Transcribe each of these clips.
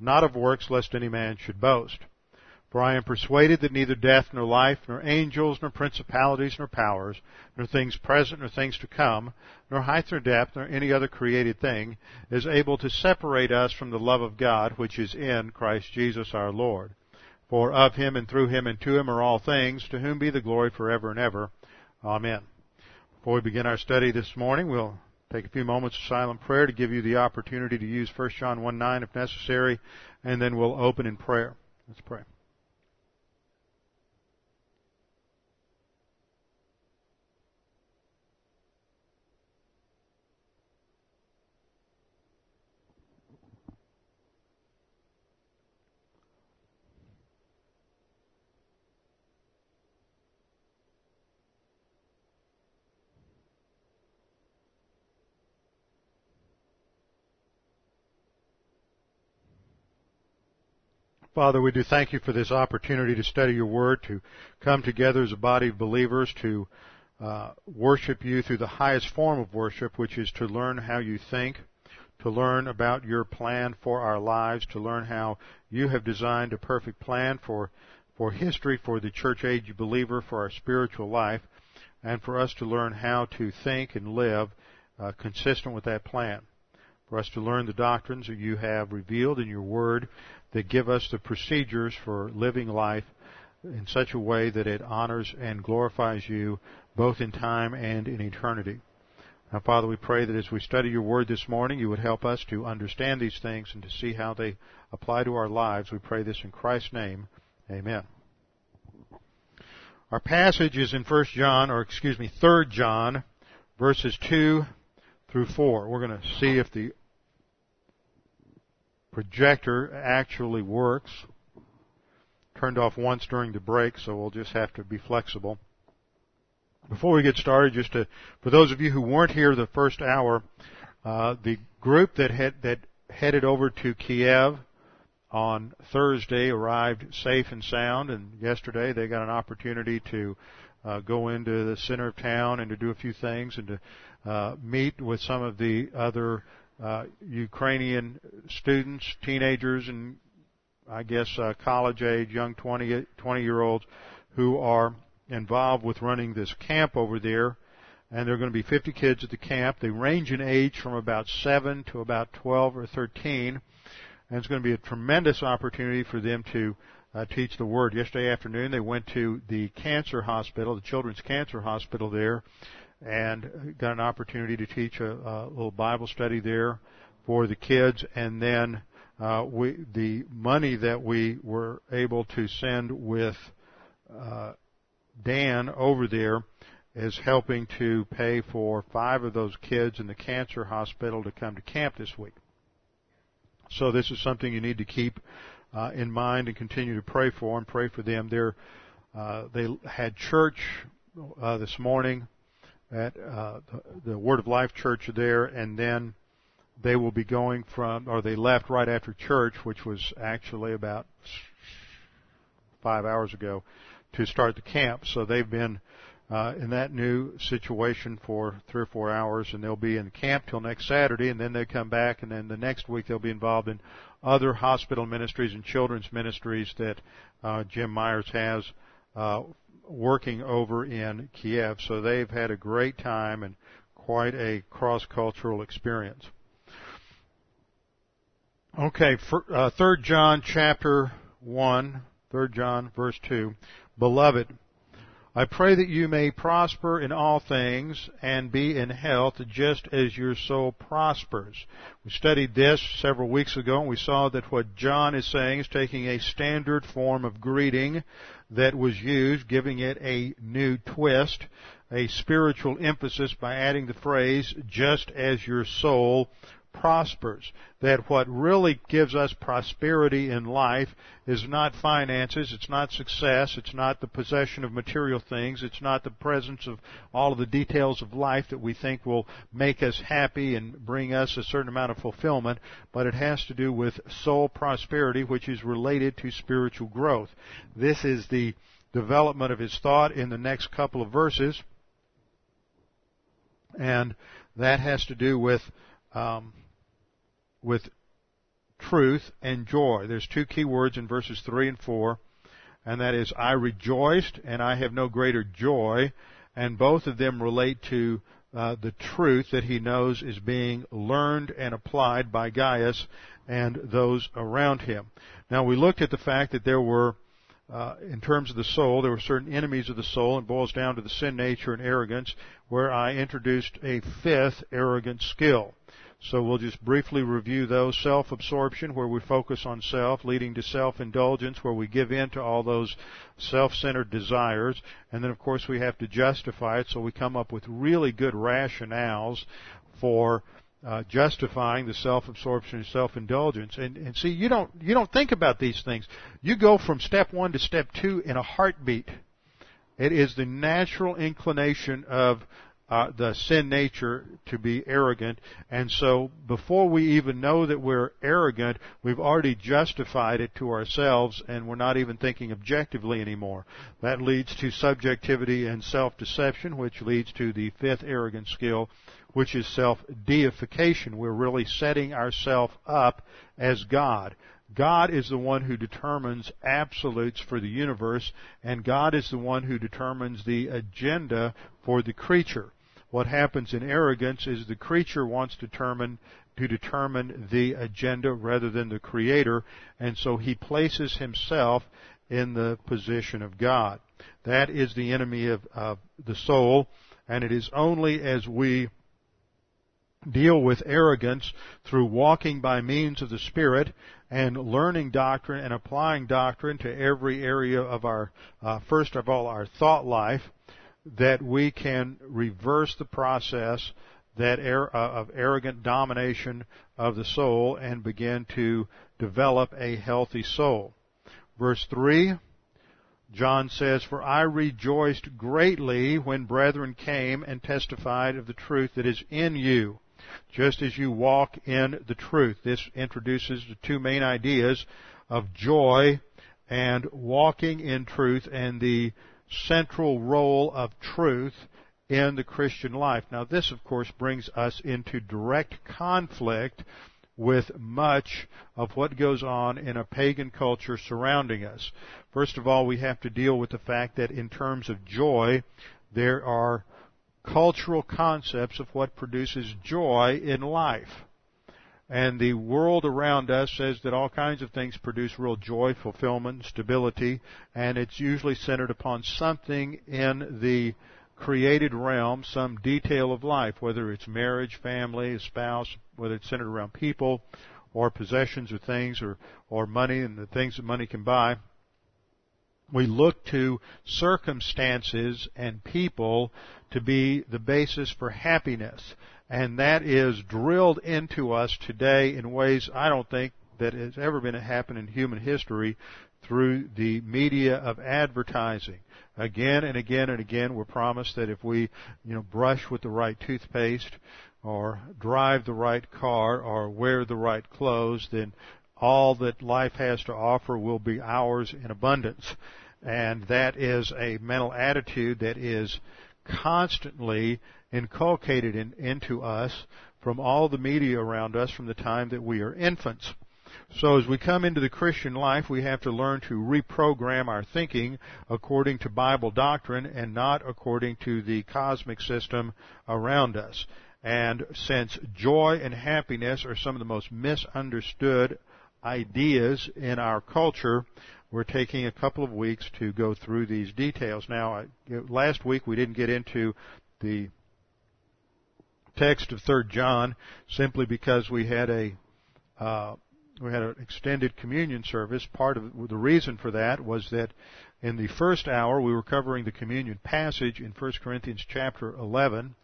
not of works, lest any man should boast. For I am persuaded that neither death, nor life, nor angels, nor principalities, nor powers, nor things present, nor things to come, nor height, nor depth, nor any other created thing is able to separate us from the love of God which is in Christ Jesus our Lord. For of him and through him and to him are all things, to whom be the glory forever and ever. Amen. Before we begin our study this morning, we'll take a few moments of silent prayer to give you the opportunity to use 1 John 1 9 if necessary, and then we'll open in prayer. Let's pray. Father, we do thank you for this opportunity to study your word, to come together as a body of believers, to uh, worship you through the highest form of worship, which is to learn how you think, to learn about your plan for our lives, to learn how you have designed a perfect plan for, for history, for the church age believer, for our spiritual life, and for us to learn how to think and live uh, consistent with that plan. For us to learn the doctrines that you have revealed in your word that give us the procedures for living life in such a way that it honors and glorifies you both in time and in eternity. Now, Father, we pray that as we study your word this morning, you would help us to understand these things and to see how they apply to our lives. We pray this in Christ's name. Amen. Our passage is in 1 John, or excuse me, 3 John, verses 2 through 4. We're going to see if the projector actually works. Turned off once during the break, so we'll just have to be flexible. Before we get started, just to, for those of you who weren't here the first hour, uh, the group that had, that headed over to Kiev on Thursday arrived safe and sound, and yesterday they got an opportunity to uh, go into the center of town and to do a few things and to uh, meet with some of the other uh, Ukrainian students, teenagers, and I guess uh, college age, young 20, 20 year olds who are involved with running this camp over there. And there are going to be 50 kids at the camp. They range in age from about 7 to about 12 or 13. And it's going to be a tremendous opportunity for them to uh, teach the Word. Yesterday afternoon, they went to the cancer hospital, the children's cancer hospital there, and got an opportunity to teach a, a little Bible study there for the kids, and then uh, we the money that we were able to send with uh, Dan over there is helping to pay for five of those kids in the cancer hospital to come to camp this week. So this is something you need to keep uh, in mind and continue to pray for and pray for them. They're, uh, they had church uh, this morning at uh, the, Word of Life Church there, and then they will be going from, or they left right after church, which was actually about five hours ago, to start the camp. So they've been uh, in that new situation for three or four hours, and they'll be in camp till next Saturday, and then they come back, and then the next week they'll be involved in other hospital ministries and children's ministries that uh, Jim Myers has uh, working over in Kiev. So they've had a great time and quite a cross-cultural experience. Okay, for, uh, 3 John chapter 1, 3 John verse 2. Beloved, I pray that you may prosper in all things and be in health just as your soul prospers. We studied this several weeks ago and we saw that what John is saying is taking a standard form of greeting that was used, giving it a new twist, a spiritual emphasis by adding the phrase, just as your soul prospers. That what really gives us prosperity in life is not finances, it's not success, it's not the possession of material things, it's not the presence of all of the details of life that we think will make us happy and bring us a certain amount of fulfillment, but it has to do with soul prosperity, which is related to spiritual growth. This is the development of his thought in the next couple of verses. And that has to do with um, with truth and joy. There's two key words in verses 3 and 4, and that is, I rejoiced and I have no greater joy, and both of them relate to uh, the truth that he knows is being learned and applied by Gaius and those around him. Now we looked at the fact that there were uh, in terms of the soul, there were certain enemies of the soul, and boils down to the sin nature and arrogance, where I introduced a fifth arrogant skill. So we'll just briefly review those. Self-absorption, where we focus on self, leading to self-indulgence, where we give in to all those self-centered desires. And then of course we have to justify it, so we come up with really good rationales for uh, justifying the self-absorption and self-indulgence. And, and see, you don't you don't think about these things. You go from step one to step two in a heartbeat. It is the natural inclination of uh, the sin nature to be arrogant, and so before we even know that we're arrogant, we've already justified it to ourselves, and we're not even thinking objectively anymore. That leads to subjectivity and self-deception, which leads to the fifth arrogant skill, which is self-deification. We're really setting ourselves up as God. God is the one who determines absolutes for the universe, and God is the one who determines the agenda for the creature. What happens in arrogance is the creature wants to determine to determine the agenda rather than the creator, and so he places himself in the position of God. That is the enemy of, of the soul, and it is only as we deal with arrogance through walking by means of the Spirit and learning doctrine and applying doctrine to every area of our, uh, first of all, our thought life, that we can reverse the process that uh, of arrogant domination of the soul and begin to develop a healthy soul. Verse 3, John says, For I rejoiced greatly when brethren came and testified of the truth that is in you just as you walk in the truth. This introduces the two main ideas of joy and walking in truth and the central role of truth in the Christian life. Now this of course brings us into direct conflict with much of what goes on in a pagan culture surrounding us. First of all, we have to deal with the fact that in terms of joy, there are cultural concepts of what produces joy in life. And the world around us says that all kinds of things produce real joy, fulfillment, stability, and it's usually centered upon something in the created realm, some detail of life, whether it's marriage, family, spouse, whether it's centered around people, or possessions or things, or, or money and the things that money can buy we look to circumstances and people to be the basis for happiness. And that is drilled into us today in ways I don't think that has ever been happen in human history through the media of advertising. Again and again and again we're promised that if we, you know, brush with the right toothpaste or drive the right car or wear the right clothes, then all that life has to offer will be ours in abundance. And that is a mental attitude that is constantly inculcated in, into us from all the media around us from the time that we are infants. So as we come into the Christian life, we have to learn to reprogram our thinking according to Bible doctrine and not according to the cosmic system around us. And since joy and happiness are some of the most misunderstood ideas in our culture, we're taking a couple of weeks to go through these details. Now, last week we didn't get into the text of Third John simply because we had a uh, we had an extended communion service. Part of the reason for that was that in the first hour we were covering the communion passage in 1 Corinthians chapter 11,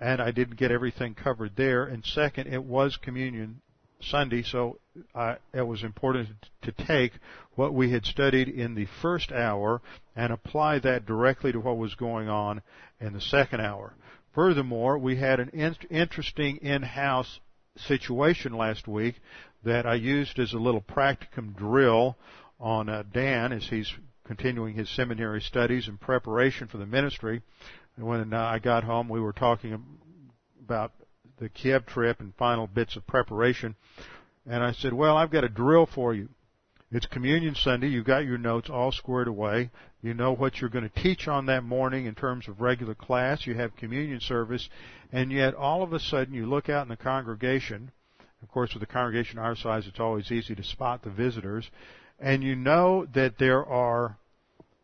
and I didn't get everything covered there. And second, it was communion Sunday, so uh, it was important to take what we had studied in the first hour and apply that directly to what was going on in the second hour. Furthermore, we had an in- interesting in-house situation last week that I used as a little practicum drill on uh, Dan as he's continuing his seminary studies in preparation for the ministry. And when uh, I got home, we were talking about the Kiev trip and final bits of preparation. And I said, well, I've got a drill for you. It's Communion Sunday. You've got your notes all squared away. You know what you're going to teach on that morning in terms of regular class. You have communion service. And yet all of a sudden you look out in the congregation. Of course, with a congregation our size, it's always easy to spot the visitors. And you know that there are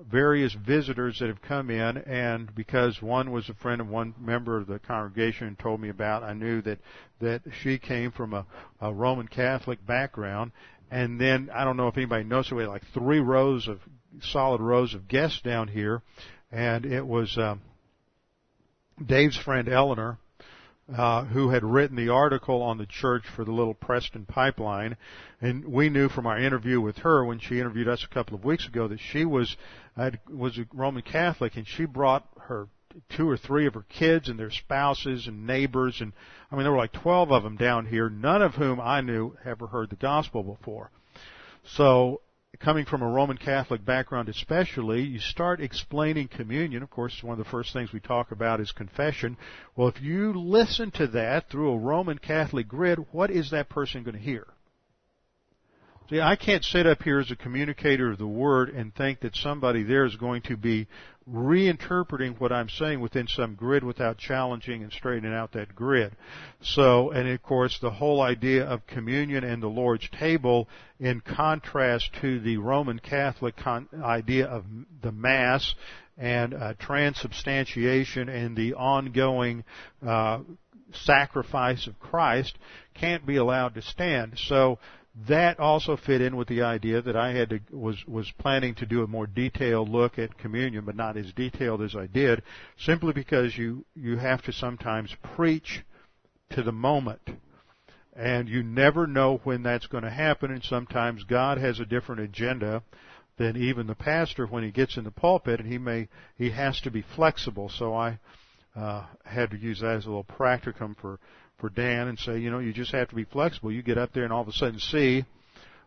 various visitors that have come in and because one was a friend of one member of the congregation and told me about I knew that that she came from a, a Roman Catholic background and then I don't know if anybody knows we had like three rows of solid rows of guests down here. And it was um, Dave's friend Eleanor uh, who had written the article on the church for the Little Preston pipeline, and we knew from our interview with her when she interviewed us a couple of weeks ago that she was was a Roman Catholic, and she brought her two or three of her kids and their spouses and neighbors, and I mean there were like twelve of them down here, none of whom I knew ever heard the gospel before. So coming from a Roman Catholic background especially, you start explaining communion. Of course, one of the first things we talk about is confession. Well, if you listen to that through a Roman Catholic grid, what is that person going to hear? See, I can't sit up here as a communicator of the Word and think that somebody there is going to be reinterpreting what I'm saying within some grid without challenging and straightening out that grid. So, and of course, the whole idea of communion and the Lord's table in contrast to the Roman Catholic con- idea of the Mass and uh, transubstantiation and the ongoing uh, sacrifice of Christ can't be allowed to stand. So that also fit in with the idea that I had to was was planning to do a more detailed look at communion, but not as detailed as I did, simply because you you have to sometimes preach to the moment. And you never know when that's going to happen, and sometimes God has a different agenda than even the pastor when he gets in the pulpit, and he may he has to be flexible. So I uh, had to use that as a little practicum for for Dan and say, you know, you just have to be flexible. You get up there and all of a sudden see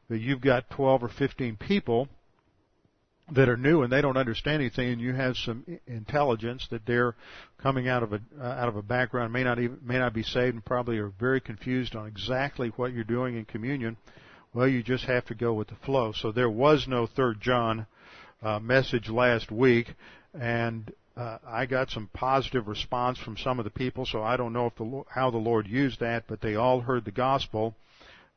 that you've got 12 or 15 people that are new and they don't understand anything and you have some intelligence that they're coming out of a uh, out of a background may not even may not be saved and probably are very confused on exactly what you're doing in communion well you just have to go with the flow so there was no third john uh, message last week and uh, I got some positive response from some of the people, so I don't know if the, how the Lord used that, but they all heard the gospel,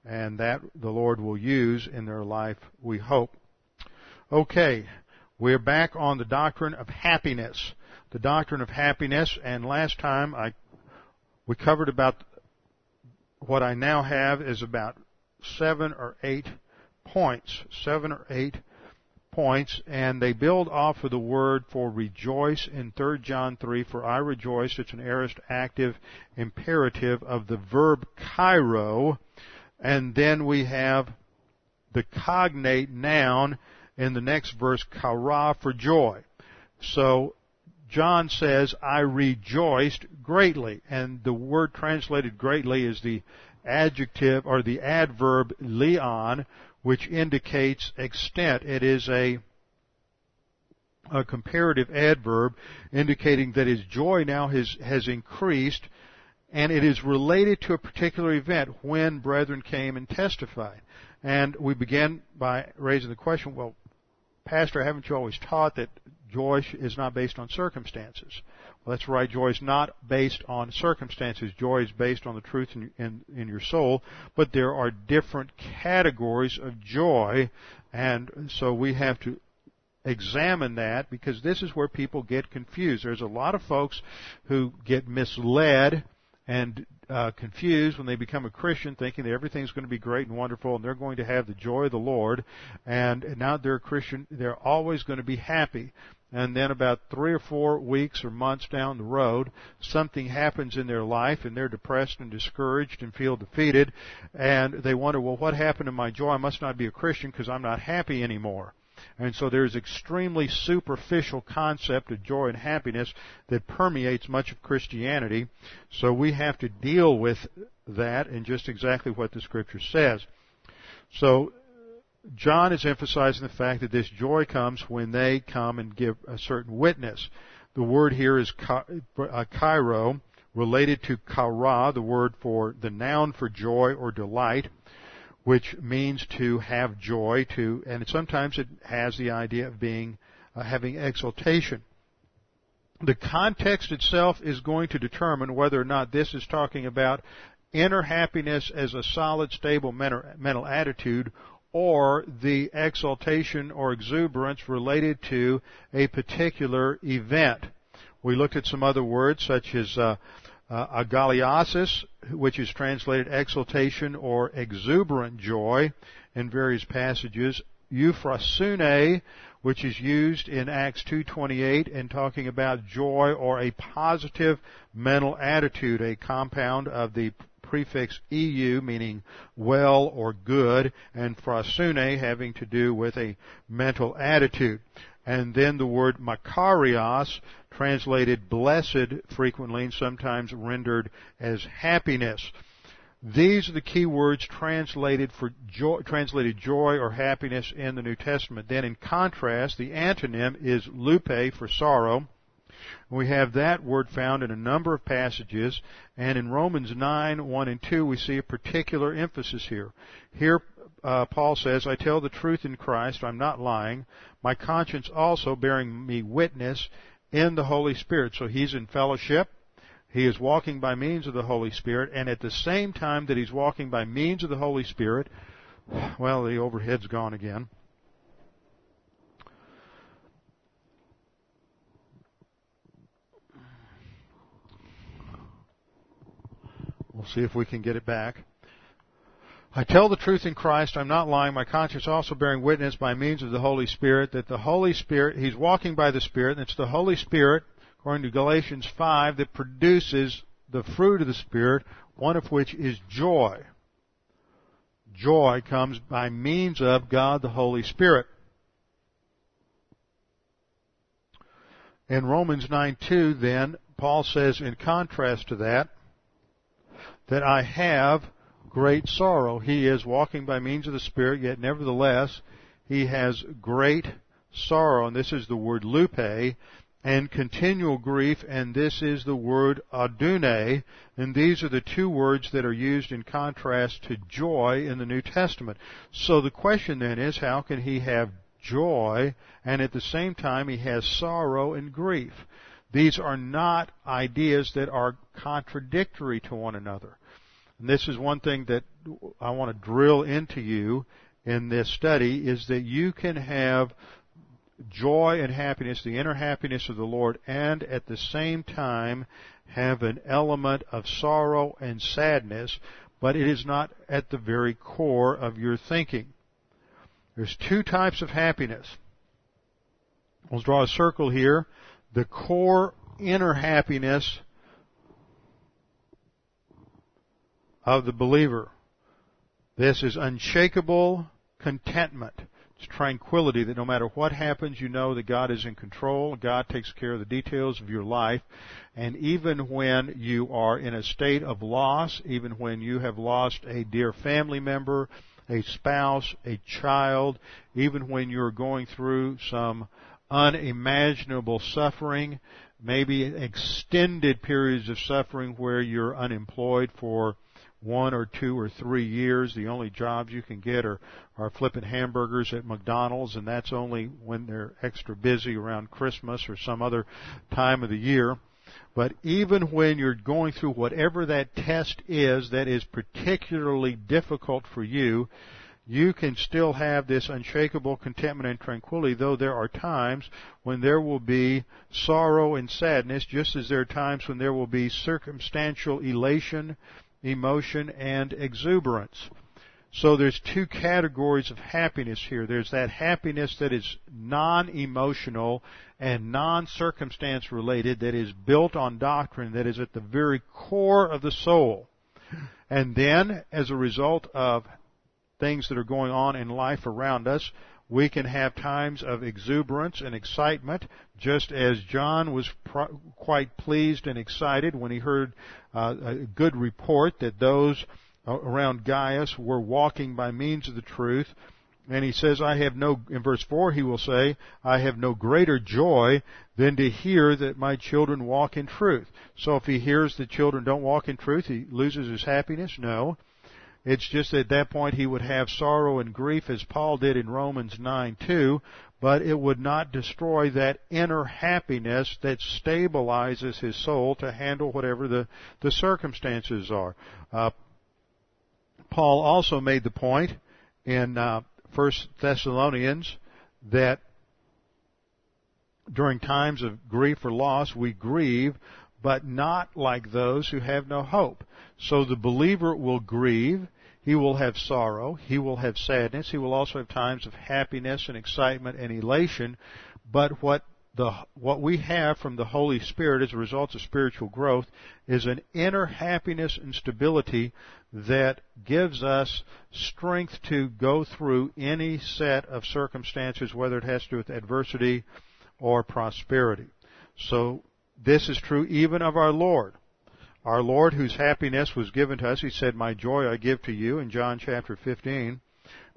and that the Lord will use in their life, we hope. Okay, we're back on the doctrine of happiness. The doctrine of happiness, and last time I we covered about what I now have is about seven or eight points, seven or eight points, and they build off of the word for rejoice in 3 John 3, for I rejoice. It's an aorist active imperative of the verb chairo. And then we have the cognate noun in the next verse, chara, for joy. So, John says, I rejoiced greatly. And the word translated greatly is the adjective or the adverb lian, which indicates extent. It is a, a comparative adverb indicating that his joy now has, has increased and it is related to a particular event when brethren came and testified. And we began by raising the question, well, Pastor, haven't you always taught that joy is not based on circumstances? Right. Joy is not based on circumstances. Joy is based on the truth in, in, in your soul. But there are different categories of joy, and so we have to examine that because this is where people get confused. There's a lot of folks who get misled and uh, confused when they become a Christian, thinking that everything's going to be great and wonderful, and they're going to have the joy of the Lord. And now they're a Christian; they're always going to be happy. And then about three or four weeks or months down the road, something happens in their life, and they're depressed and discouraged and feel defeated, and they wonder, well, what happened to my joy? I must not be a Christian because I'm not happy anymore. And so there's extremely superficial concept of joy and happiness that permeates much of Christianity. So we have to deal with that and just exactly what the scripture says. So John is emphasizing the fact that this joy comes when they come and give a certain witness. The word here is chairo, related to chara, the word for the noun for joy or delight which means to have joy to and sometimes it has the idea of being uh, having exultation the context itself is going to determine whether or not this is talking about inner happiness as a solid stable mental attitude or the exaltation or exuberance related to a particular event. We looked at some other words such as uh, uh, agalliasis, which is translated exultation or exuberant joy in various passages, euphrosune, which is used in Acts 2.28 in talking about joy or a positive mental attitude, a compound of the prefix eu meaning well or good and phrosune having to do with a mental attitude and then the word makarios, translated blessed frequently and sometimes rendered as happiness. These are the key words translated for joy, translated joy or happiness in the New Testament. Then in contrast, the antonym is lupe for sorrow. We have that word found in a number of passages, and in Romans 9, 1 and 2, we see a particular emphasis here. Here, uh, Paul says, I tell the truth in Christ, I'm not lying, my conscience also bearing me witness in the Holy Spirit. So he's in fellowship. He is walking by means of the Holy Spirit, and at the same time that he's walking by means of the Holy Spirit, well, the overhead's gone again. We'll see if we can get it back. I tell the truth in Christ, I'm not lying, my conscience also bearing witness by means of the Holy Spirit that the Holy Spirit, He's walking by the Spirit, and it's the Holy Spirit, according to Galatians 5, that produces the fruit of the Spirit, one of which is joy. Joy comes by means of God the Holy Spirit. In Romans 9:2 then, Paul says in contrast to that, that I have great sorrow. He is walking by means of the Spirit, yet nevertheless, he has great sorrow, and this is the word lupe, and continual grief, and this is the word odune, and these are the two words that are used in contrast to joy in the New Testament. So the question then is, how can he have joy, and at the same time he has sorrow and grief? These are not ideas that are contradictory to one another. And this is one thing that I want to drill into you in this study is that you can have joy and happiness, the inner happiness of the Lord, and at the same time have an element of sorrow and sadness, but it is not at the very core of your thinking. There's two types of happiness. We'll draw a circle here. The core inner happiness of the believer. This is unshakable contentment. It's tranquility that no matter what happens, you know that God is in control. God takes care of the details of your life. And even when you are in a state of loss, even when you have lost a dear family member, a spouse, a child, even when you're going through some unimaginable suffering, maybe extended periods of suffering where you're unemployed for one or two or three years. The only jobs you can get are, are flipping hamburgers at McDonald's, and that's only when they're extra busy around Christmas or some other time of the year. But even when you're going through whatever that test is that is particularly difficult for you, you can still have this unshakable contentment and tranquility, though there are times when there will be sorrow and sadness, just as there are times when there will be circumstantial elation, emotion, and exuberance. So there's two categories of happiness here. There's that happiness that is non-emotional and non-circumstance related, that is built on doctrine, that is at the very core of the soul. And then, as a result of things that are going on in life around us, we can have times of exuberance and excitement, just as John was quite pleased and excited when he heard uh, a good report that those around Gaius were walking by means of the truth. And he says, I have no, in verse 4 he will say, I have no greater joy than to hear that my children walk in truth. So if he hears that children don't walk in truth, he loses his happiness? No. It's just at that point he would have sorrow and grief as Paul did in Romans 9 2, but it would not destroy that inner happiness that stabilizes his soul to handle whatever the, the circumstances are. Uh, Paul also made the point in uh, 1 Thessalonians that during times of grief or loss we grieve, but not like those who have no hope. So the believer will grieve, he will have sorrow, he will have sadness, he will also have times of happiness and excitement and elation, but what the, what we have from the Holy Spirit as a result of spiritual growth is an inner happiness and stability that gives us strength to go through any set of circumstances, whether it has to do with adversity or prosperity. So this is true even of our Lord. Our Lord, whose happiness was given to us, He said, My joy I give to you in John chapter 15.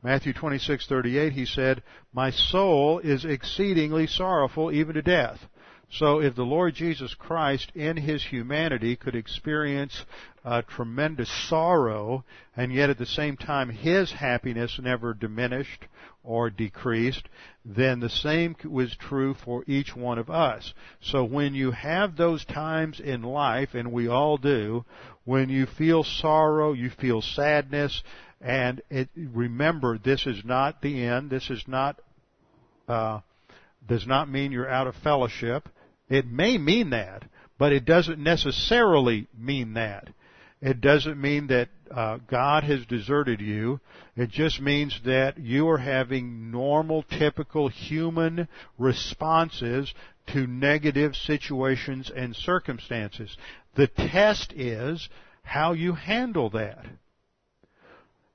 Matthew 26:38 he said, "My soul is exceedingly sorrowful even to death." So if the Lord Jesus Christ in his humanity could experience uh, tremendous sorrow and yet at the same time his happiness never diminished or decreased, then the same was true for each one of us. So when you have those times in life, and we all do, when you feel sorrow, you feel sadness, and it, remember, this is not the end. This is not uh, does not mean you're out of fellowship. It may mean that, but it doesn't necessarily mean that. It doesn't mean that uh, God has deserted you. It just means that you are having normal, typical human responses to negative situations and circumstances. The test is how you handle that.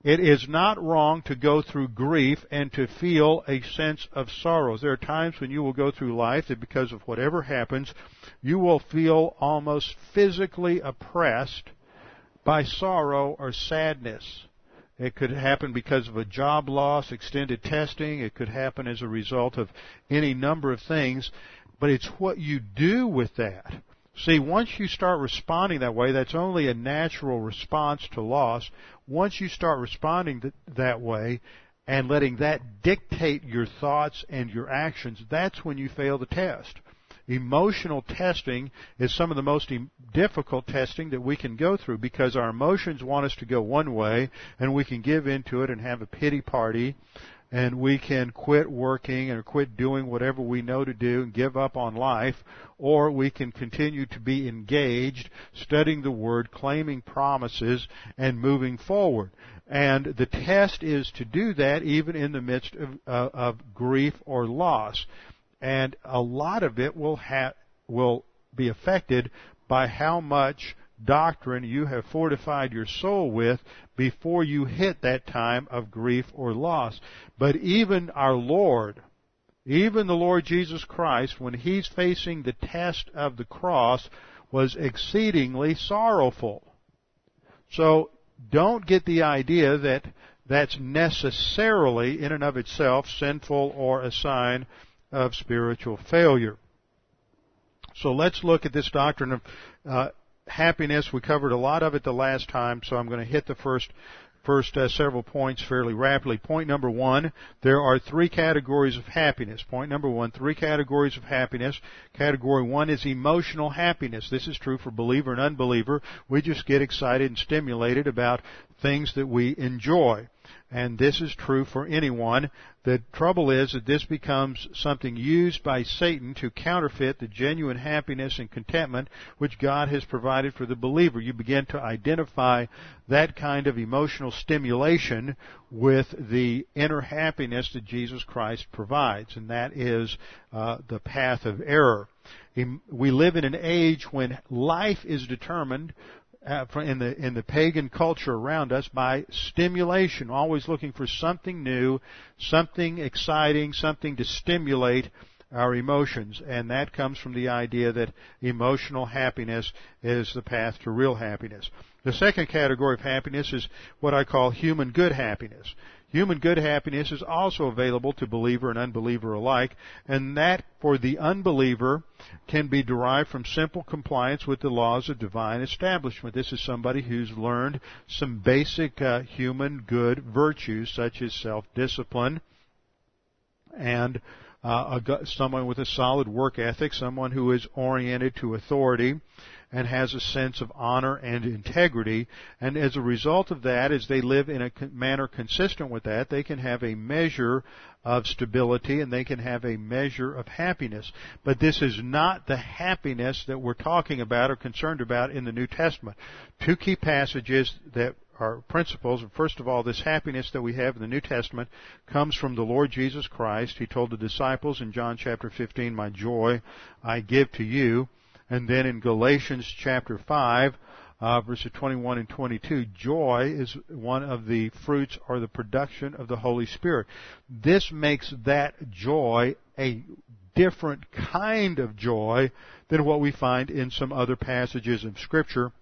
It is not wrong to go through grief and to feel a sense of sorrow. There are times when you will go through life that because of whatever happens, you will feel almost physically oppressed by sorrow or sadness. It could happen because of a job loss, extended testing. It could happen as a result of any number of things. But it's what you do with that. See, once you start responding that way, that's only a natural response to loss. Once you start responding th- that way and letting that dictate your thoughts and your actions, that's when you fail the test. Emotional testing is some of the most difficult testing that we can go through because our emotions want us to go one way and we can give into it and have a pity party and we can quit working or quit doing whatever we know to do and give up on life, or we can continue to be engaged, studying the Word, claiming promises, and moving forward. And the test is to do that even in the midst of, uh, of grief or loss. And a lot of it will ha- will be affected by how much doctrine you have fortified your soul with before you hit that time of grief or loss. But even our Lord, even the Lord Jesus Christ, when He's facing the test of the cross, was exceedingly sorrowful. So don't get the idea that that's necessarily in and of itself sinful or a sign of spiritual failure. So let's look at this doctrine of uh, happiness. We covered a lot of it the last time, so I'm going to hit the first first uh, several points fairly rapidly. Point number one, there are three categories of happiness. Point number one, three categories of happiness. Category one is emotional happiness. This is true for believer and unbeliever. We just get excited and stimulated about things that we enjoy. and this is true for anyone. The trouble is that this becomes something used by Satan to counterfeit the genuine happiness and contentment which God has provided for the believer. You begin to identify that kind of emotional stimulation with the inner happiness that Jesus Christ provides, and that is uh, the path of error. We live in an age when life is determined uh, in the in the pagan culture around us by stimulation, always looking for something new, something exciting, something to stimulate our emotions, and that comes from the idea that emotional happiness is the path to real happiness. The second category of happiness is what I call human good happiness. Human good happiness is also available to believer and unbeliever alike, and that for the unbeliever can be derived from simple compliance with the laws of divine establishment. This is somebody who's learned some basic uh, human good virtues such as self-discipline and uh, a, someone with a solid work ethic, someone who is oriented to authority, and has a sense of honor and integrity. And as a result of that, as they live in a manner consistent with that, they can have a measure of stability and they can have a measure of happiness. But this is not the happiness that we're talking about or concerned about in the New Testament. Two key passages that are principles. First of all, this happiness that we have in the New Testament comes from the Lord Jesus Christ. He told the disciples in John chapter 15, My joy I give to you. And then in Galatians chapter 5, uh, verses 21 and 22, joy is one of the fruits or the production of the Holy Spirit. This makes that joy a different kind of joy than what we find in some other passages of Scripture.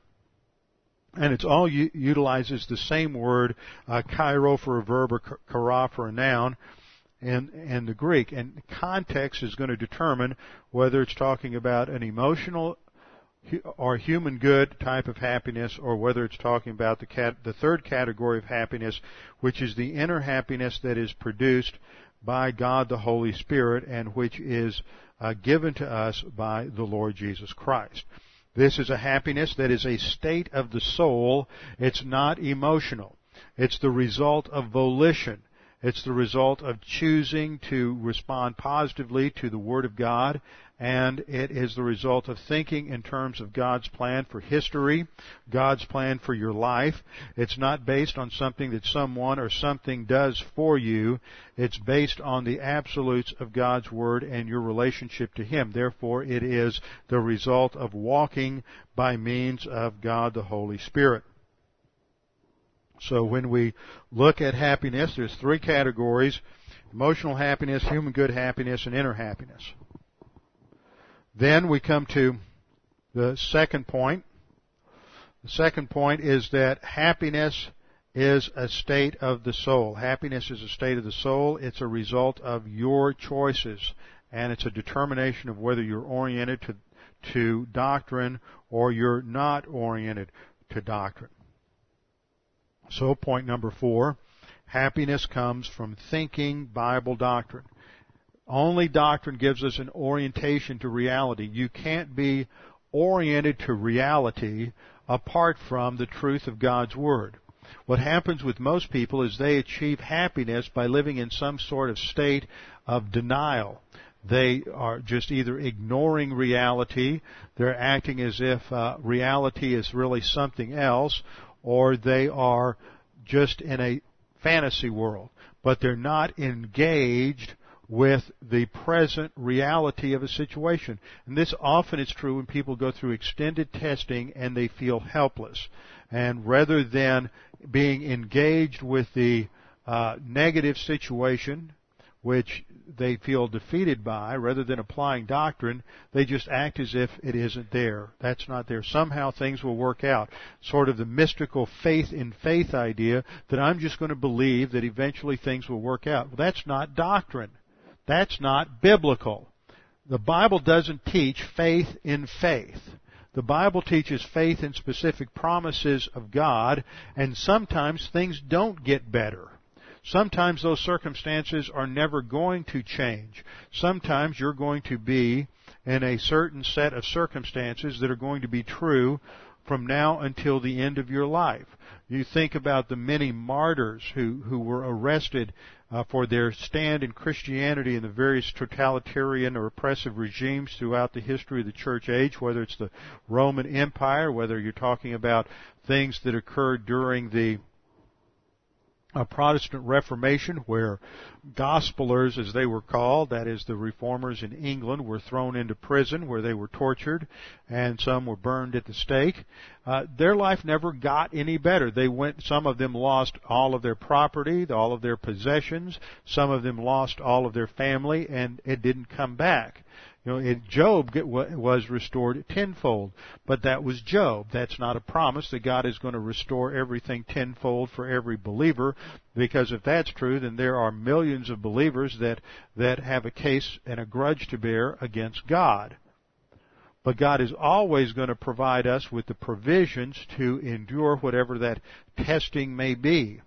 And it's all utilizes the same word, uh, chairo for a verb or chara for a noun and the Greek. And context is going to determine whether it's talking about an emotional or human good type of happiness, or whether it's talking about the cat, the third category of happiness, which is the inner happiness that is produced by God the Holy Spirit and which is uh, given to us by the Lord Jesus Christ. This is a happiness that is a state of the soul. It's not emotional. It's the result of volition. It's the result of choosing to respond positively to the Word of God, and it is the result of thinking in terms of God's plan for history, God's plan for your life. It's not based on something that someone or something does for you. It's based on the absolutes of God's Word and your relationship to Him. Therefore, it is the result of walking by means of God the Holy Spirit. So when we look at happiness, there's three categories. Emotional happiness, human good happiness, and inner happiness. Then we come to the second point. The second point is that happiness is a state of the soul. Happiness is a state of the soul. It's a result of your choices. And it's a determination of whether you're oriented to, to doctrine or you're not oriented to doctrine. So point number four, happiness comes from thinking Bible doctrine. Only doctrine gives us an orientation to reality. You can't be oriented to reality apart from the truth of God's Word. What happens with most people is they achieve happiness by living in some sort of state of denial. They are just either ignoring reality, they're acting as if uh, reality is really something else, or they are just in a fantasy world, but they're not engaged with the present reality of a situation. And this often is true when people go through extended testing and they feel helpless. And rather than being engaged with the uh, negative situation, which they feel defeated by, rather than applying doctrine, they just act as if it isn't there. That's not there. Somehow things will work out. Sort of the mystical faith in faith idea that I'm just going to believe that eventually things will work out. Well, that's not doctrine. That's not biblical. The Bible doesn't teach faith in faith. The Bible teaches faith in specific promises of God, and sometimes things don't get better. Sometimes those circumstances are never going to change. Sometimes you're going to be in a certain set of circumstances that are going to be true from now until the end of your life. You think about the many martyrs who, who were arrested uh, for their stand in Christianity in the various totalitarian or oppressive regimes throughout the history of the church age, whether it's the Roman Empire, whether you're talking about things that occurred during the a Protestant Reformation where gospelers, as they were called, that is the reformers in England, were thrown into prison where they were tortured and some were burned at the stake. Uh, their life never got any better. They went, some of them lost all of their property, all of their possessions, some of them lost all of their family and it didn't come back. You know, it, Job was restored tenfold, but that was Job. That's not a promise that God is going to restore everything tenfold for every believer, because if that's true, then there are millions of believers that that have a case and a grudge to bear against God. But God is always going to provide us with the provisions to endure whatever that testing may be.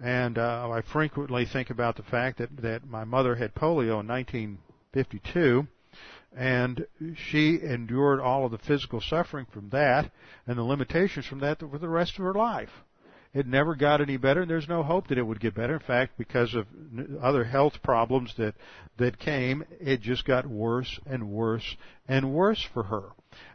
And uh, I frequently think about the fact that that my mother had polio in 1952 and she endured all of the physical suffering from that and the limitations from that for the rest of her life. It never got any better, and there's no hope that it would get better. In fact, because of other health problems that that came, it just got worse and worse and worse for her.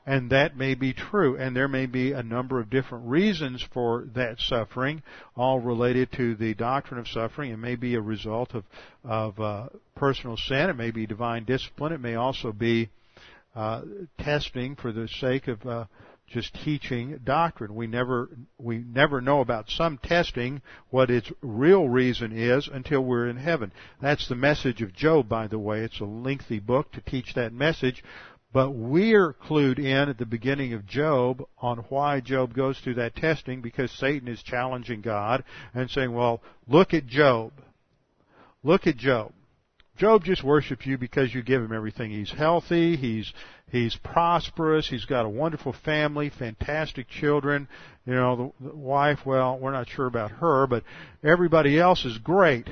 And that may be true, and there may be a number of different reasons for that suffering, all related to the doctrine of suffering. It may be a result of of uh, personal sin. It may be divine discipline. It may also be uh, testing for the sake of uh, just teaching doctrine. We never we never know about some testing what its real reason is until we're in heaven. That's the message of Job, by the way. It's a lengthy book to teach that message. But we're clued in at the beginning of Job on why Job goes through that testing because Satan is challenging God and saying, well, look at Job. Look at Job. Job just worships you because you give him everything. He's healthy, he's he's prosperous, he's got a wonderful family, fantastic children. You know, the, the wife, well, we're not sure about her, but everybody else is great.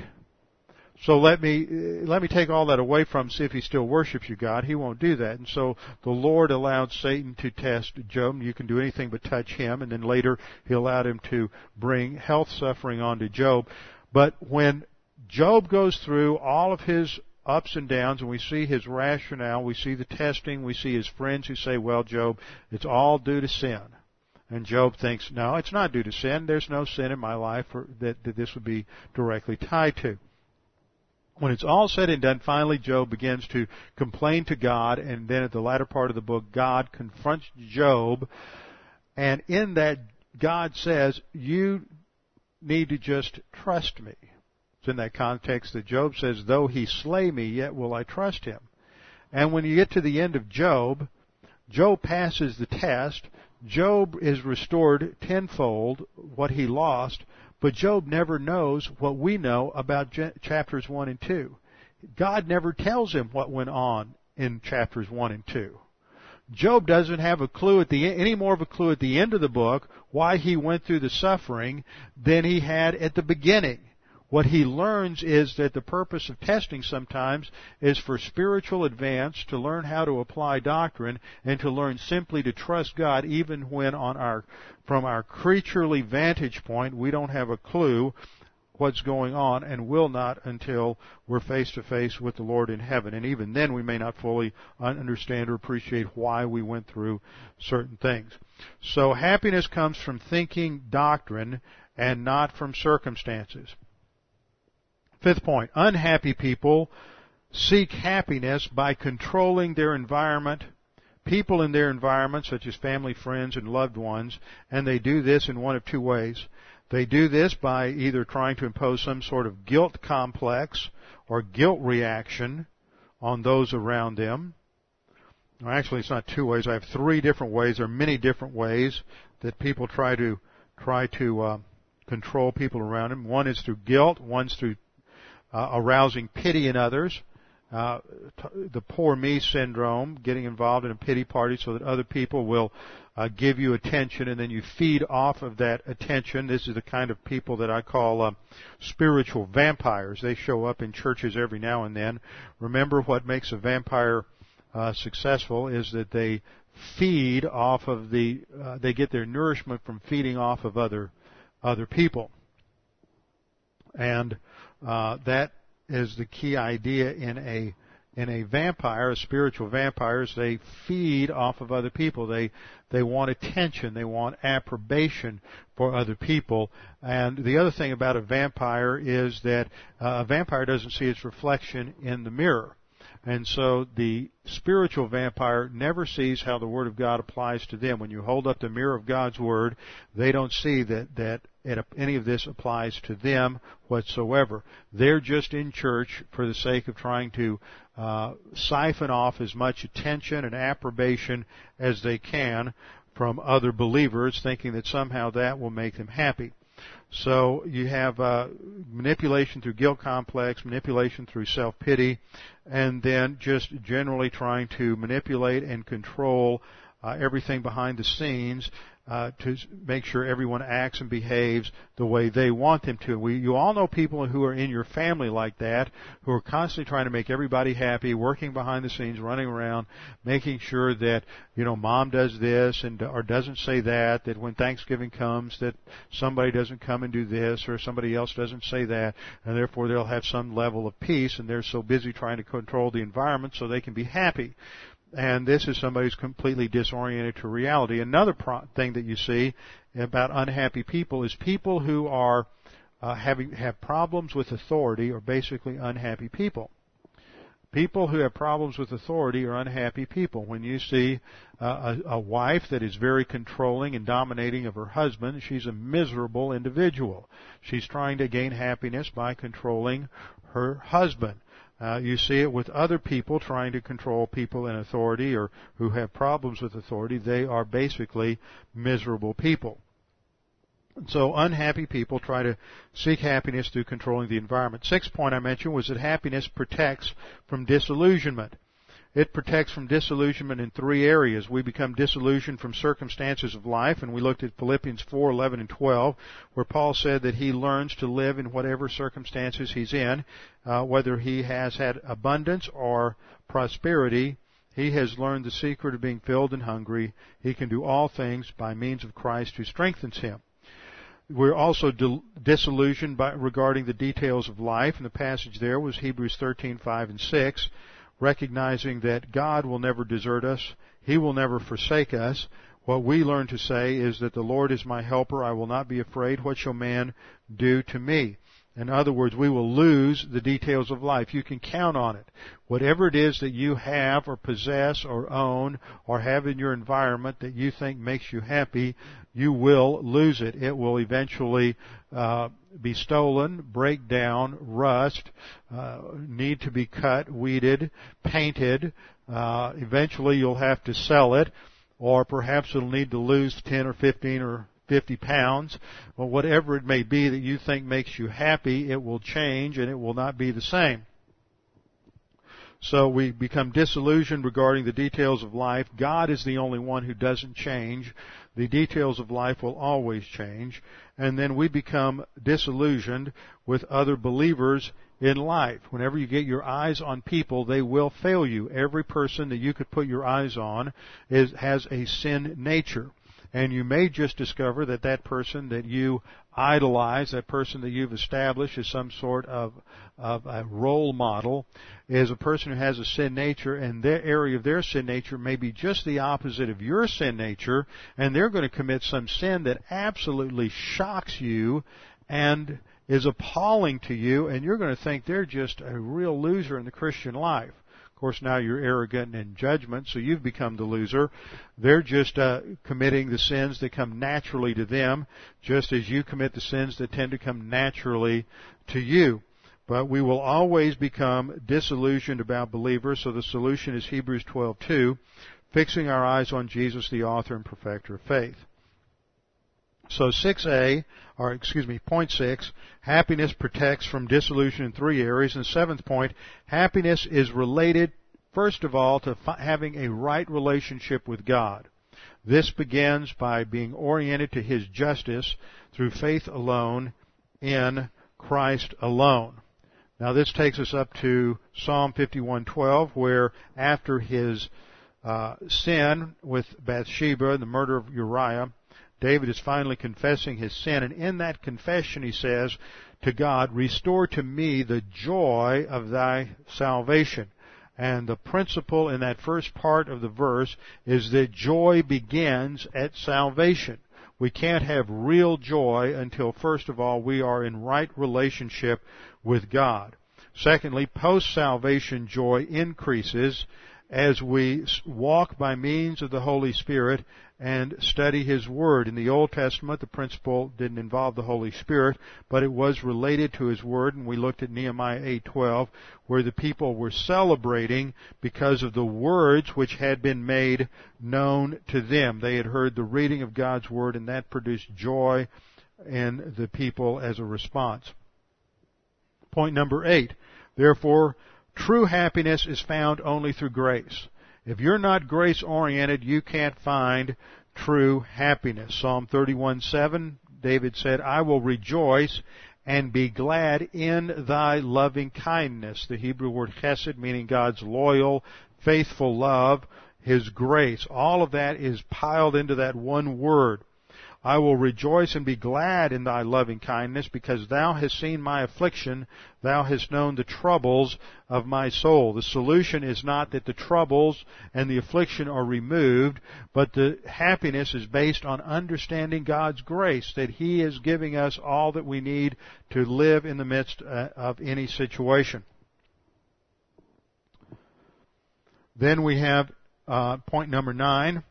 So let me let me take all that away from him, see if he still worships you, God. He won't do that. And so the Lord allowed Satan to test Job. You can do anything but touch him, and then later he allowed him to bring health suffering onto Job. But when Job goes through all of his ups and downs and we see his rationale, we see the testing, we see his friends who say, well, Job, it's all due to sin. And Job thinks, no, it's not due to sin. There's no sin in my life that, that this would be directly tied to. When it's all said and done, finally Job begins to complain to God, and then at the latter part of the book, God confronts Job, and in that, God says, you need to just trust me. It's in that context that Job says, though he slay me, yet will I trust him. And when you get to the end of Job, Job passes the test. Job is restored tenfold what he lost, but Job never knows what we know about chapters 1 and 2. God never tells him what went on in chapters 1 and 2. Job doesn't have a clue at the any more of a clue at the end of the book why he went through the suffering than he had at the beginning. What he learns is that the purpose of testing sometimes is for spiritual advance, to learn how to apply doctrine, and to learn simply to trust God even when on our, from our creaturely vantage point, we don't have a clue what's going on and will not until we're face to face with the Lord in heaven. And even then we may not fully understand or appreciate why we went through certain things. So happiness comes from thinking doctrine and not from circumstances. Fifth point, unhappy people seek happiness by controlling their environment, people in their environment, such as family, friends, and loved ones, and they do this in one of two ways. They do this by either trying to impose some sort of guilt complex or guilt reaction on those around them. Actually, it's not two ways. I have three different ways. There are many different ways that people try to try to uh, control people around them. One is through guilt. One's through uh, arousing pity in others, uh, t- the poor me syndrome, getting involved in a pity party so that other people will uh, give you attention and then you feed off of that attention. This is the kind of people that I call uh, spiritual vampires. They show up in churches every now and then. Remember what makes a vampire uh, successful is that they feed off of the, uh, they get their nourishment from feeding off of other other people. And uh, that is the key idea in a in a vampire, a spiritual vampires, they feed off of other people. They they want attention, they want approbation for other people. And the other thing about a vampire is that uh, a vampire doesn't see its reflection in the mirror. And so the spiritual vampire never sees how the Word of God applies to them. When you hold up the mirror of God's Word, they don't see that, that any of this applies to them whatsoever. They're just in church for the sake of trying to uh, siphon off as much attention and approbation as they can from other believers, thinking that somehow that will make them happy. So you have uh, manipulation through guilt complex, manipulation through self-pity, and then just generally trying to manipulate and control uh, everything behind the scenes uh, to make sure everyone acts and behaves the way they want them to. We, you all know people who are in your family like that, who are constantly trying to make everybody happy, working behind the scenes, running around, making sure that you know mom does this and or doesn't say that. That when Thanksgiving comes, that somebody doesn't come and do this or somebody else doesn't say that, and therefore they'll have some level of peace. And they're so busy trying to control the environment so they can be happy and this is somebody who's completely disoriented to reality. Another pro- thing that you see about unhappy people is people who are uh, having have problems with authority are basically unhappy people. People who have problems with authority are unhappy people. When you see uh, a, a wife that is very controlling and dominating of her husband, she's a miserable individual. She's trying to gain happiness by controlling her husband. Uh, you see it with other people trying to control people in authority or who have problems with authority. They are basically miserable people. So unhappy people try to seek happiness through controlling the environment. Sixth point I mentioned was that happiness protects from disillusionment. It protects from disillusionment in three areas. We become disillusioned from circumstances of life, and we looked at Philippians 4, 11, and 12, where Paul said that he learns to live in whatever circumstances he's in, uh, whether he has had abundance or prosperity. He has learned the secret of being filled and hungry. He can do all things by means of Christ who strengthens him. We're also disillusioned by, regarding the details of life, and the passage there was Hebrews 13, 5, and 6 recognizing that God will never desert us. He will never forsake us. What we learn to say is that the Lord is my helper. I will not be afraid. What shall man do to me? In other words, we will lose the details of life. You can count on it. Whatever it is that you have or possess or own or have in your environment that you think makes you happy, you will lose it. It will eventually uh, be stolen, break down, rust, uh, need to be cut, weeded, painted. Uh, eventually, you'll have to sell it, or perhaps it'll need to lose 10 or 15 or 50 pounds, or whatever it may be that you think makes you happy, it will change and it will not be the same. So we become disillusioned regarding the details of life. God is the only one who doesn't change. The details of life will always change. And then we become disillusioned with other believers in life. Whenever you get your eyes on people, they will fail you. Every person that you could put your eyes on is, has a sin nature and you may just discover that that person that you idolize, that person that you've established as some sort of, of a role model, is a person who has a sin nature, and their area of their sin nature may be just the opposite of your sin nature, and they're going to commit some sin that absolutely shocks you and is appalling to you, and you're going to think they're just a real loser in the Christian life. Of course, now you're arrogant in judgment, so you've become the loser. They're just uh, committing the sins that come naturally to them, just as you commit the sins that tend to come naturally to you. But we will always become disillusioned about believers, so the solution is Hebrews 12:2, fixing our eyes on Jesus, the author and perfecter of faith. So 6a, or excuse me, point 6, happiness protects from disillusion in three areas. And seventh point, happiness is related, first of all, to having a right relationship with God. This begins by being oriented to His justice through faith alone in Christ alone. Now this takes us up to Psalm 51:12, where after his uh, sin with Bathsheba, the murder of Uriah, David is finally confessing his sin, and in that confession he says to God, Restore to me the joy of thy salvation. And the principle in that first part of the verse is that joy begins at salvation. We can't have real joy until first of all we are in right relationship with God. Secondly, post-salvation joy increases as we walk by means of the Holy Spirit and study His Word. In the Old Testament, the principle didn't involve the Holy Spirit, but it was related to His Word, and we looked at Nehemiah 8:12, where the people were celebrating because of the words which had been made known to them. They had heard the reading of God's Word, and that produced joy in the people as a response. Point number eight. Therefore, true happiness is found only through grace. If you're not grace oriented, you can't find true happiness. Psalm 31:7, David said, I will rejoice and be glad in thy loving kindness. The Hebrew word chesed meaning God's loyal, faithful love, His grace. All of that is piled into that one word. I will rejoice and be glad in thy loving kindness because thou hast seen my affliction. Thou hast known the troubles of my soul. The solution is not that the troubles and the affliction are removed, but the happiness is based on understanding God's grace, that He is giving us all that we need to live in the midst uh, of any situation. Then we have uh, point number nine.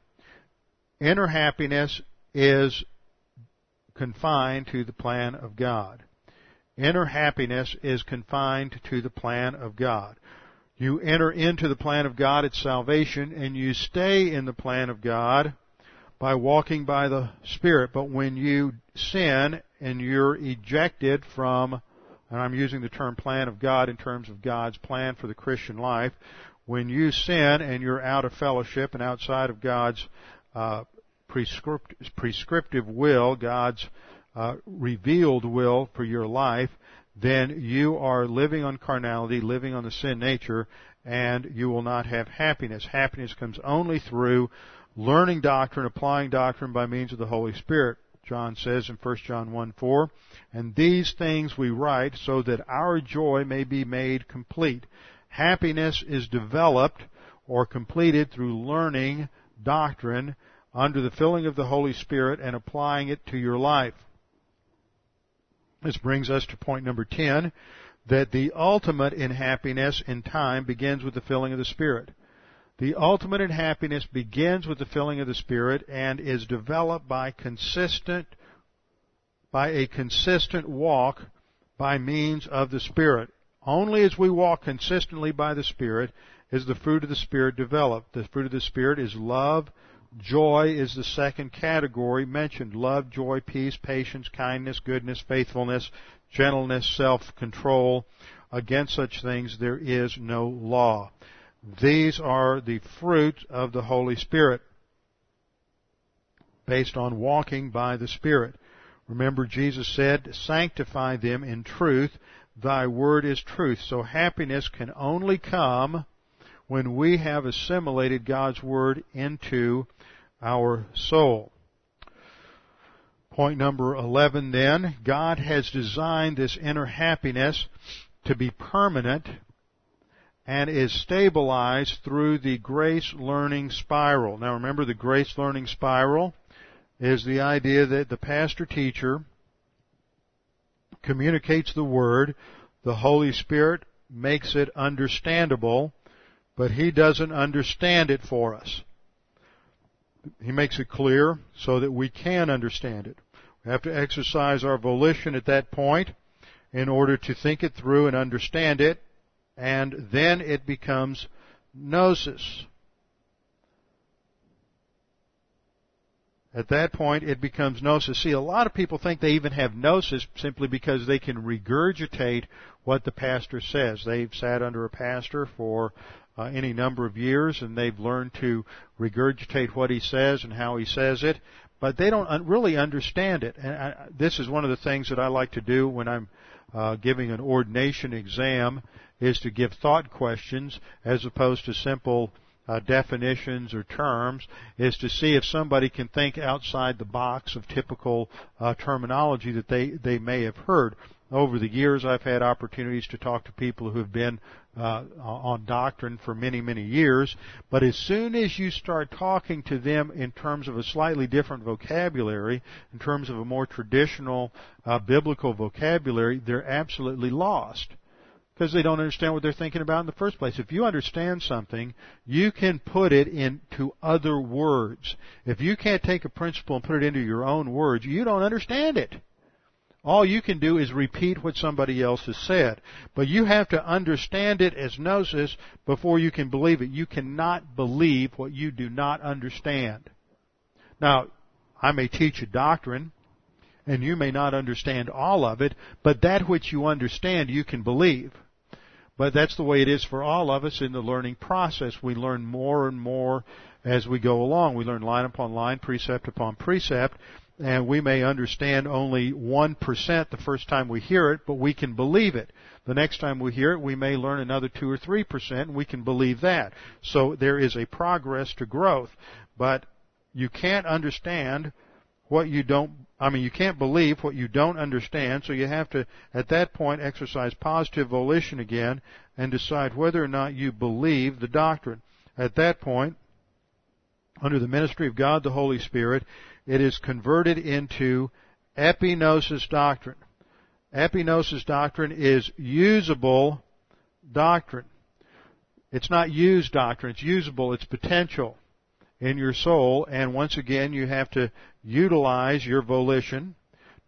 Inner happiness is confined to the plan of God. Inner happiness is confined to the plan of God. You enter into the plan of God at salvation and you stay in the plan of God by walking by the Spirit. But when you sin and you're ejected from, and I'm using the term plan of God in terms of God's plan for the Christian life, when you sin and you're out of fellowship and outside of God's uh, prescriptive will, God's uh, revealed will for your life, then you are living on carnality, living on the sin nature, and you will not have happiness. Happiness comes only through learning doctrine, applying doctrine by means of the Holy Spirit. John says in 1 John 1 4, and these things we write so that our joy may be made complete. Happiness is developed or completed through learning doctrine under the filling of the Holy Spirit and applying it to your life. This brings us to point number 10, that the ultimate in happiness in time begins with the filling of the Spirit. The ultimate in happiness begins with the filling of the Spirit and is developed by consistent, by a consistent walk by means of the Spirit. Only as we walk consistently by the Spirit is the fruit of the Spirit developed. The fruit of the Spirit is love, Joy is the second category mentioned. Love, joy, peace, patience, kindness, goodness, faithfulness, gentleness, self-control. Against such things there is no law. These are the fruit of the Holy Spirit based on walking by the Spirit. Remember Jesus said, sanctify them in truth. Thy word is truth. So happiness can only come when we have assimilated God's Word into our soul. Point number 11 then, God has designed this inner happiness to be permanent and is stabilized through the grace learning spiral. Now remember the grace learning spiral is the idea that the pastor teacher communicates the word, the Holy Spirit makes it understandable, but he doesn't understand it for us. He makes it clear so that we can understand it. We have to exercise our volition at that point in order to think it through and understand it, and then it becomes gnosis. At that point, it becomes gnosis. See, a lot of people think they even have gnosis simply because they can regurgitate what the pastor says. They've sat under a pastor for uh, any number of years, and they've learned to regurgitate what he says and how he says it, but they don't really understand it. And I, this is one of the things that I like to do when I'm uh, giving an ordination exam, is to give thought questions as opposed to simple uh, definitions or terms is to see if somebody can think outside the box of typical uh, terminology that they, they may have heard. Over the years, I've had opportunities to talk to people who have been uh, on doctrine for many, many years. But as soon as you start talking to them in terms of a slightly different vocabulary, in terms of a more traditional uh, biblical vocabulary, they're absolutely lost because they don't understand what they're thinking about in the first place. If you understand something, you can put it into other words. If you can't take a principle and put it into your own words, you don't understand it. All you can do is repeat what somebody else has said. But you have to understand it as gnosis before you can believe it. You cannot believe what you do not understand. Now, I may teach a doctrine, and you may not understand all of it, but that which you understand you can believe. But that's the way it is for all of us in the learning process. We learn more and more as we go along. We learn line upon line, precept upon precept, and we may understand only 1% the first time we hear it, but we can believe it. The next time we hear it, we may learn another 2 or 3%, and we can believe that. So there is a progress to growth, but you can't understand what you don't, I mean, you can't believe what you don't understand, so you have to, at that point, exercise positive volition again and decide whether or not you believe the doctrine. At that point, under the ministry of God the Holy Spirit, it is converted into epignosis doctrine. Epignosis doctrine is usable doctrine. It's not used doctrine, it's usable, it's potential in your soul, and once again you have to utilize your volition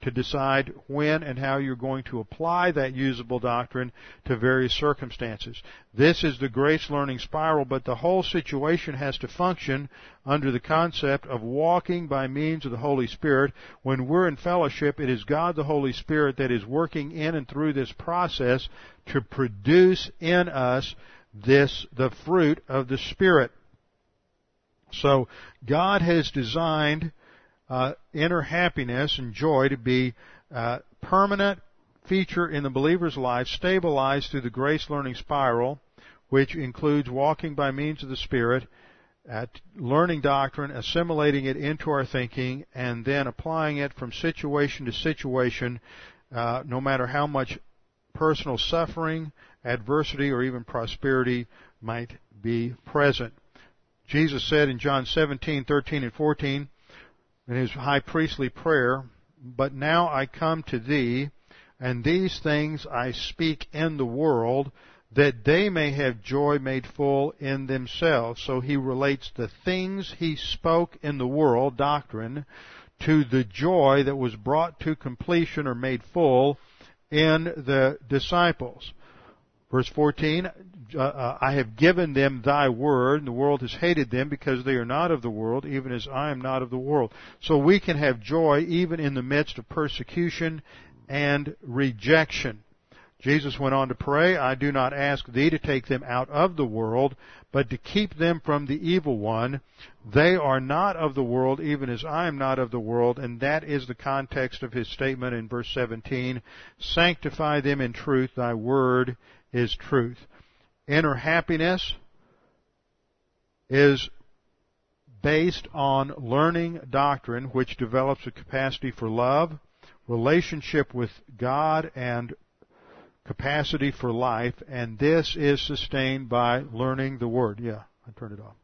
to decide when and how you're going to apply that usable doctrine to various circumstances. This is the grace learning spiral, but the whole situation has to function under the concept of walking by means of the Holy Spirit. When we're in fellowship, it is God the Holy Spirit that is working in and through this process to produce in us this, the fruit of the Spirit. So God has designed uh, inner happiness and joy to be a uh, permanent feature in the believer's life, stabilized through the grace learning spiral, which includes walking by means of the Spirit, at learning doctrine, assimilating it into our thinking, and then applying it from situation to situation, uh, no matter how much personal suffering, adversity, or even prosperity might be present. Jesus said in John 17, 13, and 14 in his high priestly prayer, But now I come to thee, and these things I speak in the world, that they may have joy made full in themselves. So he relates the things he spoke in the world, doctrine, to the joy that was brought to completion or made full in the disciples. Verse 14, uh, uh, I have given them thy word, and the world has hated them because they are not of the world, even as I am not of the world. So we can have joy even in the midst of persecution and rejection. Jesus went on to pray, I do not ask thee to take them out of the world, but to keep them from the evil one. They are not of the world, even as I am not of the world, and that is the context of his statement in verse 17. Sanctify them in truth, thy word is truth. Inner happiness is based on learning doctrine which develops a capacity for love, relationship with God, and capacity for life, and this is sustained by learning the Word. Yeah, I turned it off.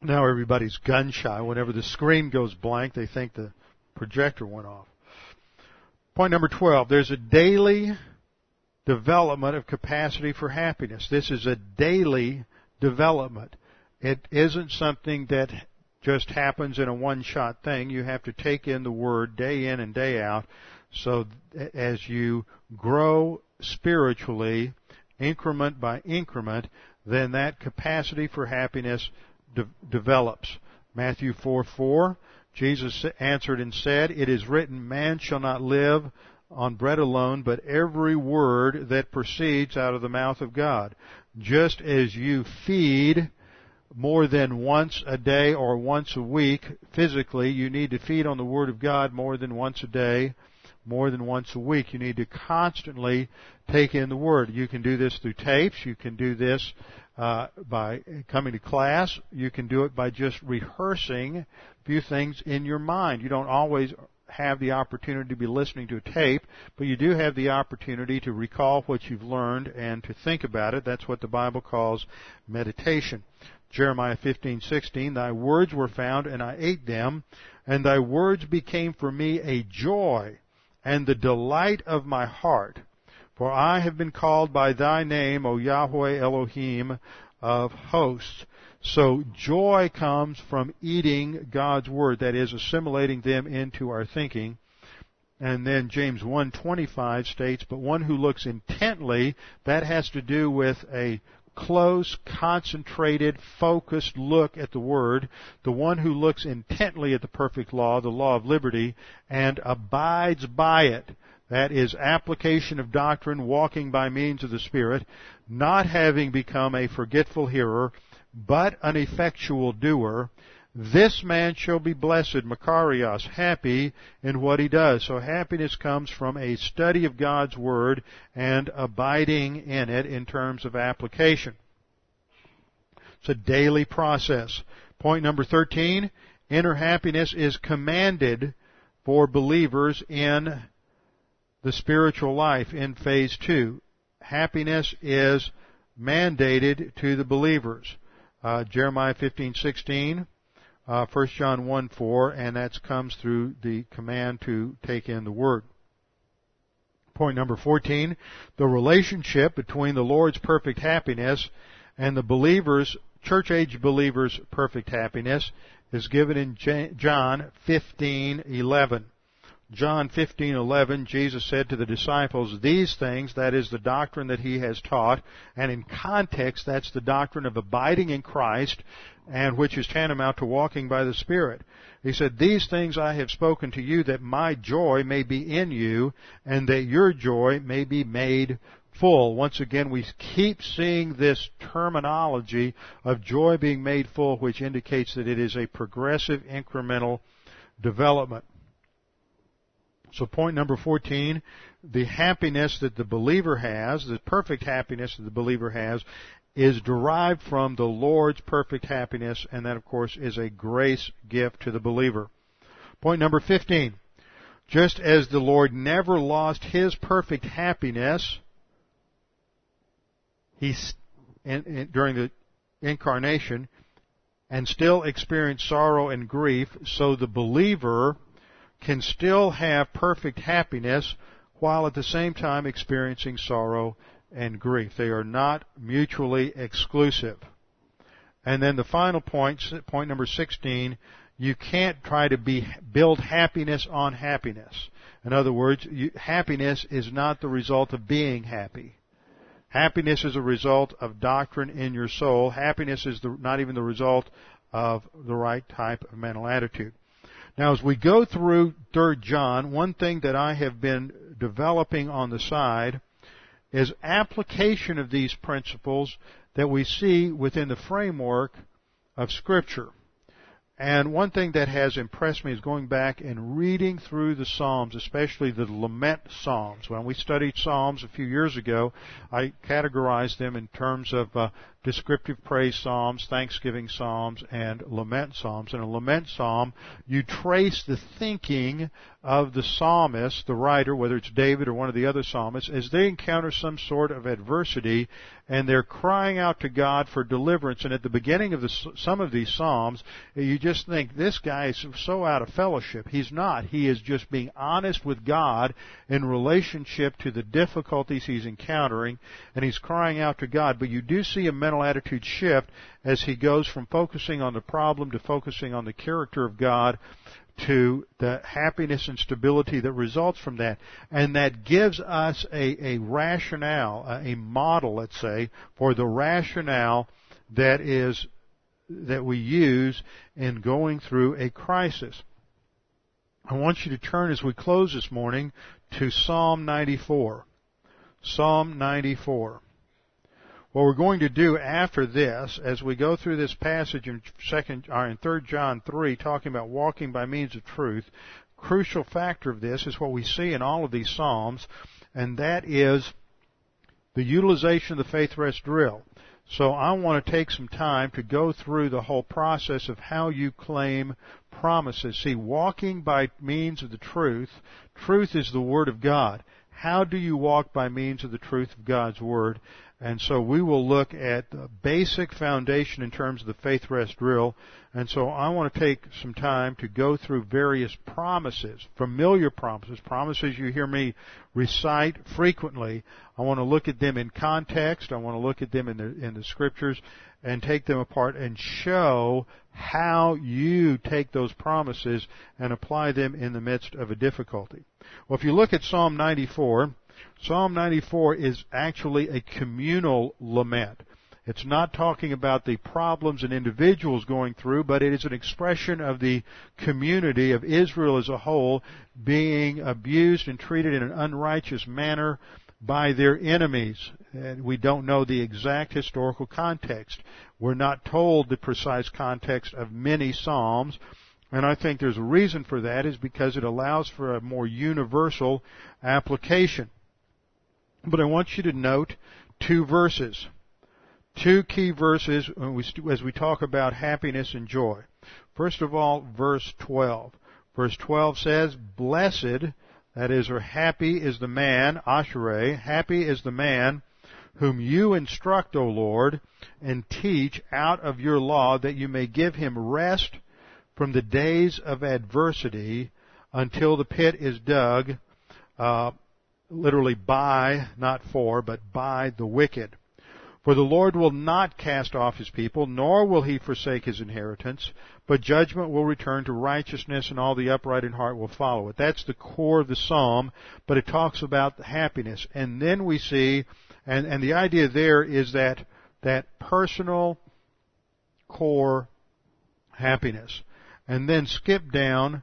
Now everybody's gun shy. Whenever the screen goes blank, they think the projector went off. Point number 12. There's a daily development of capacity for happiness. This is a daily development. It isn't something that just happens in a one-shot thing. You have to take in the Word day in and day out. So as you grow spiritually, increment by increment, then that capacity for happiness de- develops. Matthew 4 4, Jesus answered and said, It is written, Man shall not live on bread alone, but every word that proceeds out of the mouth of God. Just as you feed more than once a day or once a week physically, you need to feed on the Word of God more than once a day, more than once a week. You need to constantly take in the Word. You can do this through tapes. You can do this uh, by coming to class. You can do it by just rehearsing a few things in your mind. You don't always have the opportunity to be listening to a tape, but you do have the opportunity to recall what you've learned and to think about it. That's what the Bible calls meditation. Jeremiah 15:16 Thy words were found and I ate them and thy words became for me a joy and the delight of my heart for I have been called by thy name O Yahweh Elohim of hosts so joy comes from eating God's word, that is, assimilating them into our thinking. And then James 1:25 states, "But one who looks intently, that has to do with a close, concentrated, focused look at the Word, the one who looks intently at the perfect law, the law of liberty, and abides by it. That is application of doctrine, walking by means of the Spirit, not having become a forgetful hearer, but an effectual doer, this man shall be blessed, Makarios, happy in what he does. So happiness comes from a study of God's Word and abiding in it in terms of application. It's a daily process. Point number 13, inner happiness is commanded for believers in the spiritual life in phase two. Happiness is mandated to the believers uh, Jeremiah 15:16, uh, 1 John 1:4, and that comes through the command to take in the word. Point number 14, the relationship between the Lord's perfect happiness and the believers, church age believers' perfect happiness is given in John 15:11. John 15:11 Jesus said to the disciples these things that is the doctrine that he has taught and in context that's the doctrine of abiding in Christ and which is tantamount to walking by the Spirit. He said these things I have spoken to you that my joy may be in you and that your joy may be made full. Once again, we keep seeing this terminology of joy being made full, which indicates that it is a progressive incremental development. So point number 14, the happiness that the believer has, the perfect happiness that the believer has, is derived from the Lord's perfect happiness, and that of course is a grace gift to the believer. Point number 15. Just as the Lord never lost His perfect happiness, He, during the incarnation, and still experienced sorrow and grief, so the believer can still have perfect happiness while at the same time experiencing sorrow and grief. They are not mutually exclusive. And then the final point, point number 16, you can't try to be, build happiness on happiness. In other words, you, happiness is not the result of being happy. Happiness is a result of doctrine in your soul. Happiness is the, not even the result of the right type of mental attitude. Now, as we go through 3 John, one thing that I have been developing on the side is application of these principles that we see within the framework of Scripture. And one thing that has impressed me is going back and reading through the Psalms, especially the lament Psalms. When we studied Psalms a few years ago, I categorized them in terms of uh, descriptive praise psalms, thanksgiving psalms, and lament psalms. In a lament psalm, you trace the thinking of the psalmist, the writer, whether it's David or one of the other psalmists, as they encounter some sort of adversity and they're crying out to God for deliverance. And at the beginning of the, some of these psalms, you just think this guy is so out of fellowship. He's not. He is just being honest with God in relationship to the difficulties he's encountering, and he's crying out to God. But you do see a mental attitude shift as he goes from focusing on the problem to focusing on the character of God to the happiness and stability that results from that. And that gives us a, a rationale, a model, let's say, for the rationale that is, that we use in going through a crisis. I want you to turn as we close this morning to Psalm 94. Psalm 94. What we're going to do after this, as we go through this passage in second or in third John three, talking about walking by means of truth, crucial factor of this is what we see in all of these Psalms, and that is the utilization of the faith rest drill. So I want to take some time to go through the whole process of how you claim promises. See, walking by means of the truth, truth is the Word of God. How do you walk by means of the truth of God's Word? And so we will look at the basic foundation in terms of the faith rest drill. And so I want to take some time to go through various promises, familiar promises, promises you hear me recite frequently. I want to look at them in context. I want to look at them in the, in the scriptures and take them apart and show how you take those promises and apply them in the midst of a difficulty. Well, if you look at Psalm 94, Psalm 94 is actually a communal lament. It's not talking about the problems and individuals going through, but it is an expression of the community of Israel as a whole being abused and treated in an unrighteous manner by their enemies. And we don't know the exact historical context. We're not told the precise context of many Psalms. And I think there's a reason for that is because it allows for a more universal application. But I want you to note two verses. Two key verses as we talk about happiness and joy. First of all, verse 12. Verse 12 says, Blessed, that is, or happy is the man, ashre, happy is the man whom you instruct, O Lord, and teach out of your law that you may give him rest from the days of adversity until the pit is dug, uh, literally by, not for, but by the wicked. For the Lord will not cast off his people, nor will he forsake his inheritance, but judgment will return to righteousness and all the upright in heart will follow it. That's the core of the psalm, but it talks about happiness. And then we see, and, and the idea there is that, that personal core happiness. And then skip down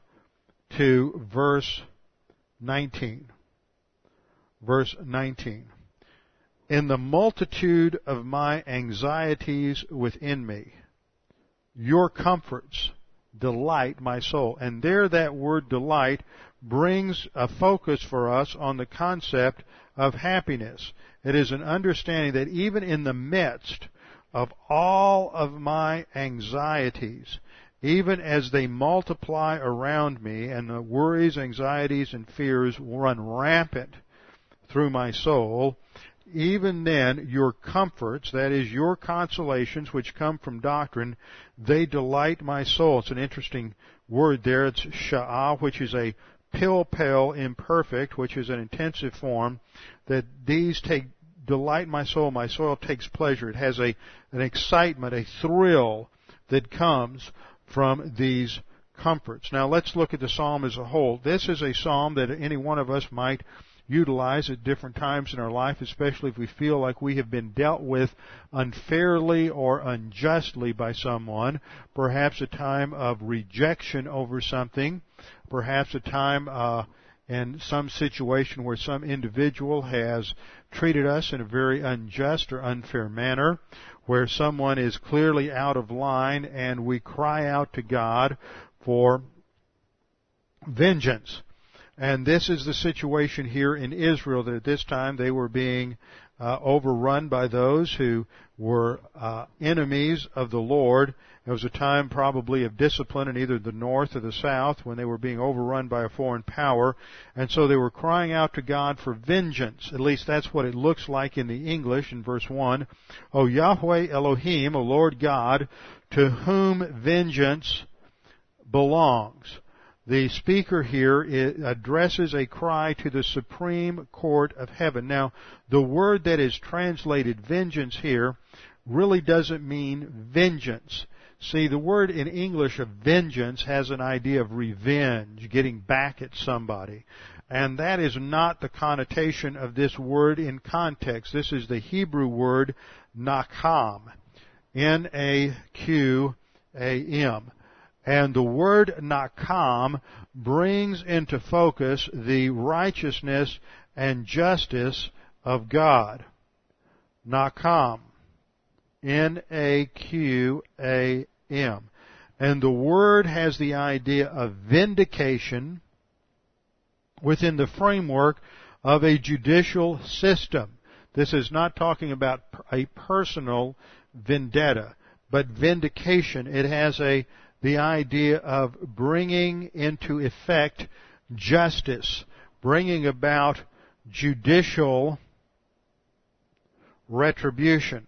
to verse 19 verse 19. In the multitude of my anxieties within me, your comforts delight my soul. And there that word delight brings a focus for us on the concept of happiness. It is an understanding that even in the midst of all of my anxieties, even as they multiply around me and the worries, anxieties, and fears run rampant through my soul, even then your comforts, that is your consolations which come from doctrine, they delight my soul. It's an interesting word there. It's sha'ah, which is a pilpel imperfect, which is an intensive form, that these take delight my soul. My soul takes pleasure. It has a, an excitement, a thrill that comes from these comforts. Now let's look at the psalm as a whole. This is a psalm that any one of us might utilize at different times in our life, especially if we feel like we have been dealt with unfairly or unjustly by someone, perhaps a time of rejection over something, perhaps a time uh, in some situation where some individual has treated us in a very unjust or unfair manner, where someone is clearly out of line and we cry out to God for vengeance. And this is the situation here in Israel that at this time they were being uh, overrun by those who were uh, enemies of the Lord. It was a time probably of discipline in either the north or the south when they were being overrun by a foreign power. And so they were crying out to God for vengeance. At least that's what it looks like in the English in verse 1. O Yahweh Elohim, O Lord God, to whom vengeance belongs the speaker here addresses a cry to the Supreme Court of Heaven. Now, the word that is translated vengeance here really doesn't mean vengeance. See, the word in English of vengeance has an idea of revenge, getting back at somebody. And that is not the connotation of this word in context. This is the Hebrew word nakam. N-A-Q-A-M. And the word nakam brings into focus the righteousness and justice of God. Nakam. N-A-Q-A-M. And the word has the idea of vindication, within the framework of a judicial system. This is not talking about a personal vendetta, but vindication. It has a, the idea of bringing into effect justice, bringing about judicial retribution.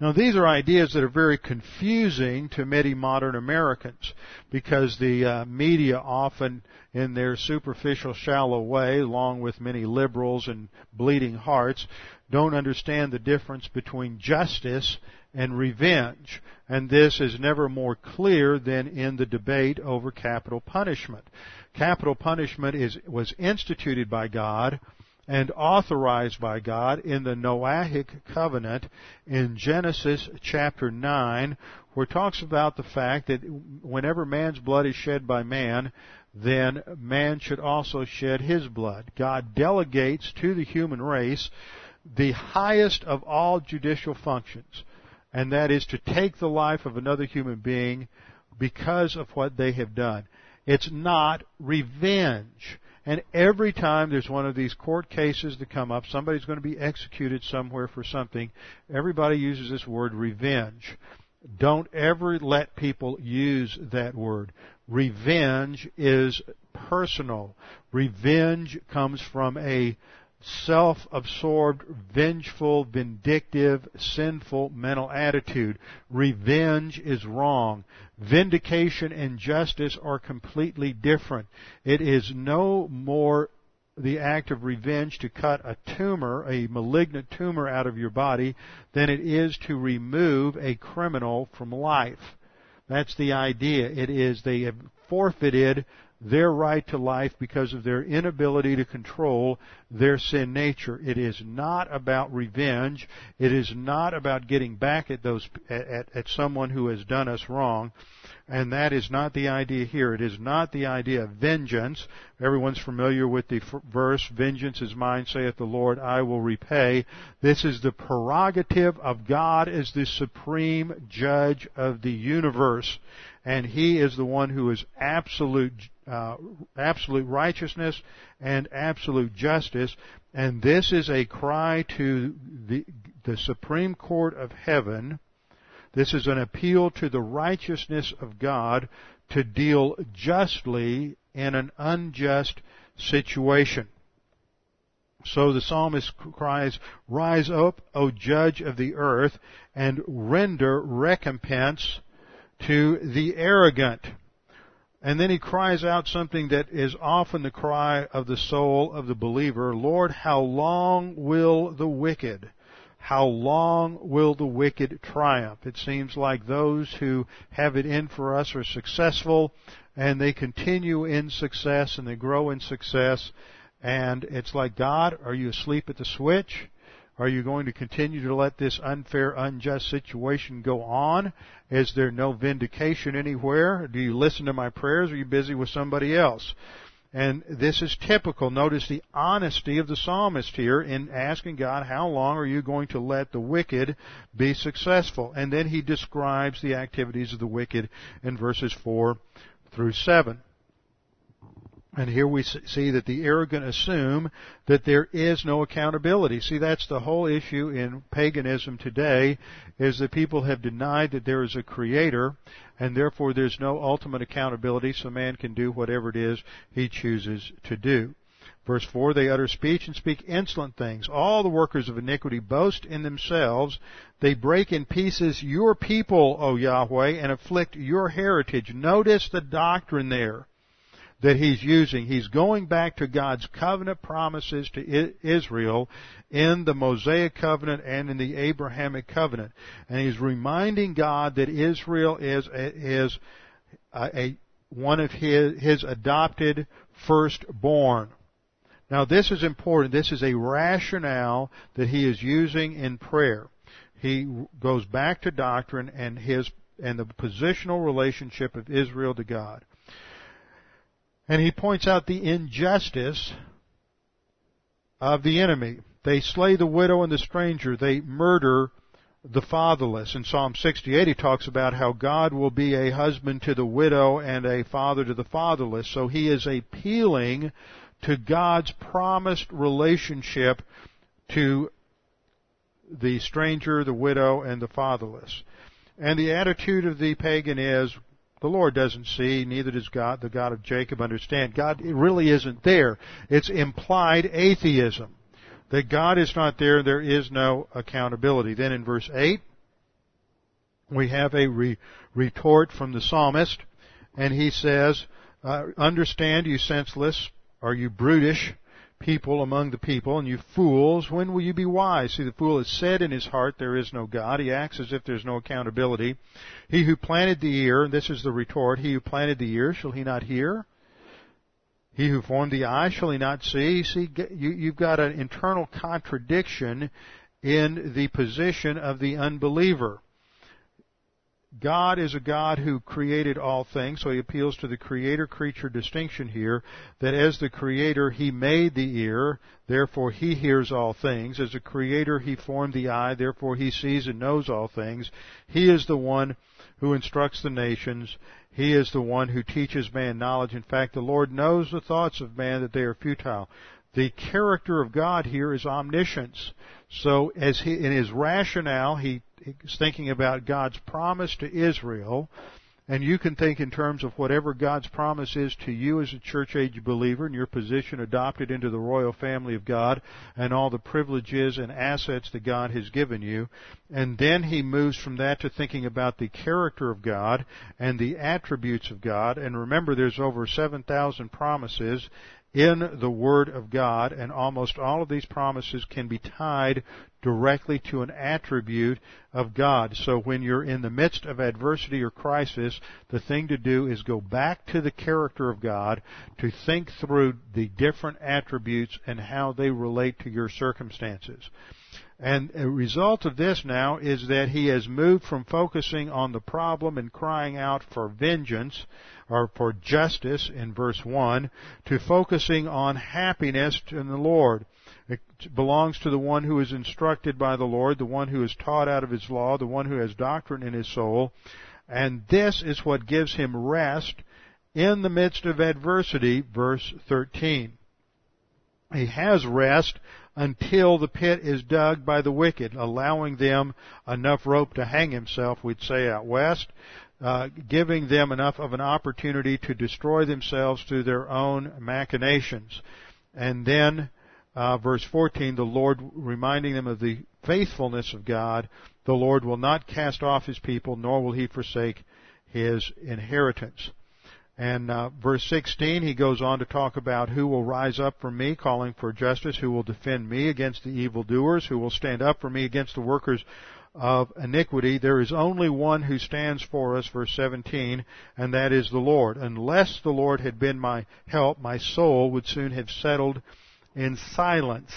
Now these are ideas that are very confusing to many modern Americans because the uh, media often in their superficial shallow way along with many liberals and bleeding hearts don't understand the difference between justice and revenge. And this is never more clear than in the debate over capital punishment. Capital punishment is, was instituted by God and authorized by God in the Noahic covenant in Genesis chapter 9, where it talks about the fact that whenever man's blood is shed by man, then man should also shed his blood. God delegates to the human race the highest of all judicial functions, and that is to take the life of another human being because of what they have done. It's not revenge. And every time there's one of these court cases that come up, somebody's going to be executed somewhere for something, everybody uses this word revenge. Don't ever let people use that word. Revenge is personal. Revenge comes from a self-absorbed, vengeful, vindictive, sinful mental attitude. Revenge is wrong. Vindication and justice are completely different. It is no more the act of revenge to cut a tumor, a malignant tumor out of your body, than it is to remove a criminal from life. That's the idea. It is they have forfeited their right to life because of their inability to control their sin nature. It is not about revenge. It is not about getting back at those at, at someone who has done us wrong. And that is not the idea here. It is not the idea of vengeance. Everyone's familiar with the verse, vengeance is mine, saith the Lord, I will repay. This is the prerogative of God as the supreme judge of the universe. And He is the one who is absolute uh, absolute righteousness and absolute justice. And this is a cry to the, the Supreme Court of Heaven. This is an appeal to the righteousness of God to deal justly in an unjust situation. So the psalmist cries, Rise up, O judge of the earth, and render recompense to the arrogant. And then he cries out something that is often the cry of the soul of the believer, Lord, how long will the wicked, how long will the wicked triumph? It seems like those who have it in for us are successful and they continue in success and they grow in success and it's like, God, are you asleep at the switch? Are you going to continue to let this unfair, unjust situation go on? Is there no vindication anywhere? Do you listen to my prayers? Or are you busy with somebody else? And this is typical. Notice the honesty of the psalmist here in asking God, how long are you going to let the wicked be successful? And then he describes the activities of the wicked in verses 4 through 7. And here we see that the arrogant assume that there is no accountability. See, that's the whole issue in paganism today, is that people have denied that there is a creator, and therefore there's no ultimate accountability, so man can do whatever it is he chooses to do. Verse 4, they utter speech and speak insolent things. All the workers of iniquity boast in themselves. They break in pieces your people, O Yahweh, and afflict your heritage. Notice the doctrine there that he's using. He's going back to God's covenant promises to Israel in the Mosaic covenant and in the Abrahamic covenant. And he's reminding God that Israel is, is a, a one of his, his adopted firstborn. Now this is important. This is a rationale that he is using in prayer. He goes back to doctrine and his and the positional relationship of Israel to God. And he points out the injustice of the enemy. They slay the widow and the stranger. They murder the fatherless. In Psalm 68 he talks about how God will be a husband to the widow and a father to the fatherless. So he is appealing to God's promised relationship to the stranger, the widow, and the fatherless. And the attitude of the pagan is, the Lord doesn't see, neither does God, the God of Jacob understand. God really isn't there. It's implied atheism. That God is not there, there is no accountability. Then in verse 8, we have a re- retort from the psalmist, and he says, uh, Understand, you senseless, are you brutish? People among the people, and you fools, when will you be wise? See, the fool has said in his heart, there is no God. He acts as if there's no accountability. He who planted the ear, and this is the retort, he who planted the ear, shall he not hear? He who formed the eye, shall he not see? See, you've got an internal contradiction in the position of the unbeliever. God is a God who created all things, so he appeals to the creator-creature distinction here, that as the creator he made the ear, therefore he hears all things. As a creator he formed the eye, therefore he sees and knows all things. He is the one who instructs the nations. He is the one who teaches man knowledge. In fact, the Lord knows the thoughts of man that they are futile. The character of God here is omniscience. So as he, in his rationale, he is thinking about God's promise to Israel, and you can think in terms of whatever God's promise is to you as a church age believer and your position adopted into the royal family of God and all the privileges and assets that God has given you. And then he moves from that to thinking about the character of God and the attributes of God. And remember there's over 7,000 promises in the Word of God, and almost all of these promises can be tied directly to an attribute of God. So when you're in the midst of adversity or crisis, the thing to do is go back to the character of God to think through the different attributes and how they relate to your circumstances. And a result of this now is that he has moved from focusing on the problem and crying out for vengeance or for justice in verse 1 to focusing on happiness in the Lord. It belongs to the one who is instructed by the Lord, the one who is taught out of his law, the one who has doctrine in his soul. And this is what gives him rest in the midst of adversity, verse 13. He has rest until the pit is dug by the wicked, allowing them enough rope to hang himself, we'd say out west, uh, giving them enough of an opportunity to destroy themselves through their own machinations. And then, uh, verse 14, the Lord reminding them of the faithfulness of God, the Lord will not cast off his people, nor will he forsake his inheritance. And uh, verse 16, he goes on to talk about who will rise up for me, calling for justice, who will defend me against the evildoers, who will stand up for me against the workers of iniquity. There is only one who stands for us, verse 17, and that is the Lord. Unless the Lord had been my help, my soul would soon have settled in silence.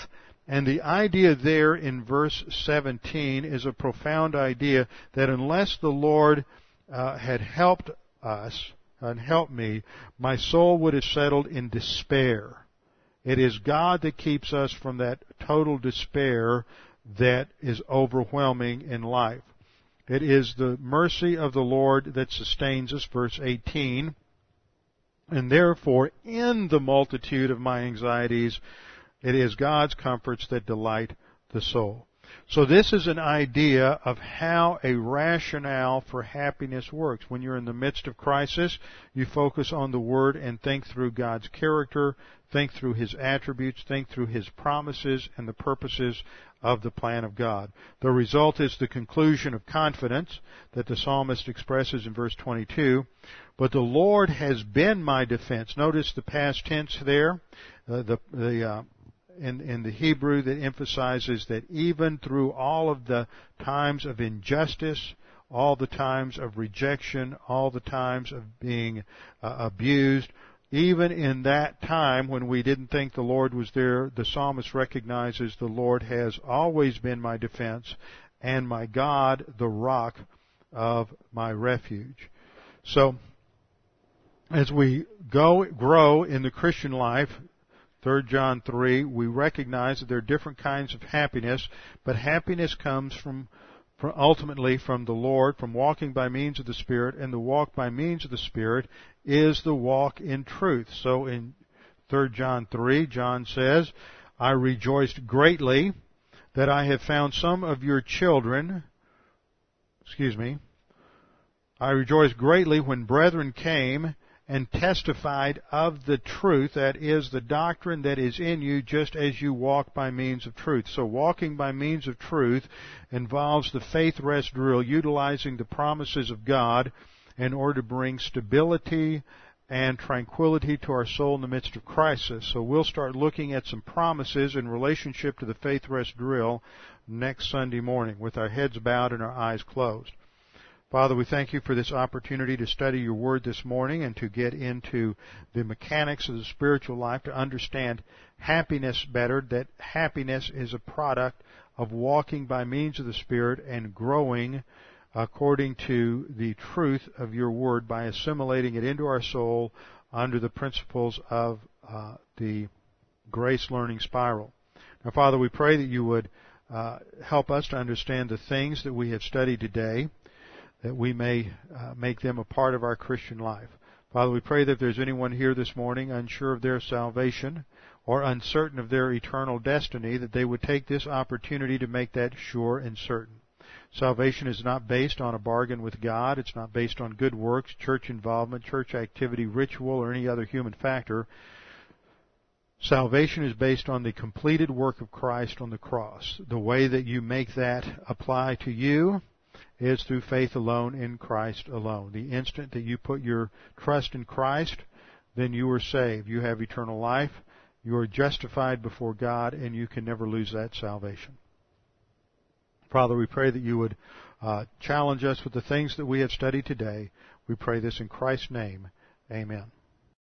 And the idea there in verse 17 is a profound idea that unless the Lord uh, had helped us and helped me, my soul would have settled in despair. It is God that keeps us from that total despair that is overwhelming in life. It is the mercy of the Lord that sustains us, verse 18. And therefore, in the multitude of my anxieties, it is God's comforts that delight the soul. So this is an idea of how a rationale for happiness works. When you're in the midst of crisis, you focus on the Word and think through God's character, think through His attributes, think through His promises and the purposes of the plan of God. The result is the conclusion of confidence that the psalmist expresses in verse 22. But the Lord has been my defense. Notice the past tense there. Uh, the, the uh, in, in the Hebrew that emphasizes that even through all of the times of injustice, all the times of rejection, all the times of being uh, abused, even in that time when we didn't think the Lord was there, the psalmist recognizes the Lord has always been my defense and my God, the rock of my refuge. So, as we go, grow in the Christian life, 3 John 3, we recognize that there are different kinds of happiness, but happiness comes from ultimately from the Lord, from walking by means of the Spirit, and the walk by means of the Spirit is the walk in truth. So in 3 John 3, John says, I rejoiced greatly that I have found some of your children, excuse me, I rejoiced greatly when brethren came and testified of the truth, that is, the doctrine that is in you, just as you walk by means of truth. So walking by means of truth involves the faith rest drill, utilizing the promises of God in order to bring stability and tranquility to our soul in the midst of crisis. So we'll start looking at some promises in relationship to the faith rest drill next Sunday morning with our heads bowed and our eyes closed. Father, we thank you for this opportunity to study your word this morning and to get into the mechanics of the spiritual life, to understand happiness better, that happiness is a product of walking by means of the Spirit and growing according to the truth of your word by assimilating it into our soul under the principles of uh, the grace learning spiral. Now, Father, we pray that you would uh, help us to understand the things that we have studied today that we may uh, make them a part of our Christian life. Father, we pray that if there's anyone here this morning unsure of their salvation or uncertain of their eternal destiny, that they would take this opportunity to make that sure and certain. Salvation is not based on a bargain with God. It's not based on good works, church involvement, church activity, ritual, or any other human factor. Salvation is based on the completed work of Christ on the cross. The way that you make that apply to you is through faith alone in Christ alone. The instant that you put your trust in Christ, then you are saved. You have eternal life. You are justified before God, and you can never lose that salvation. Father, we pray that you would uh, challenge us with the things that we have studied today. We pray this in Christ's name. Amen.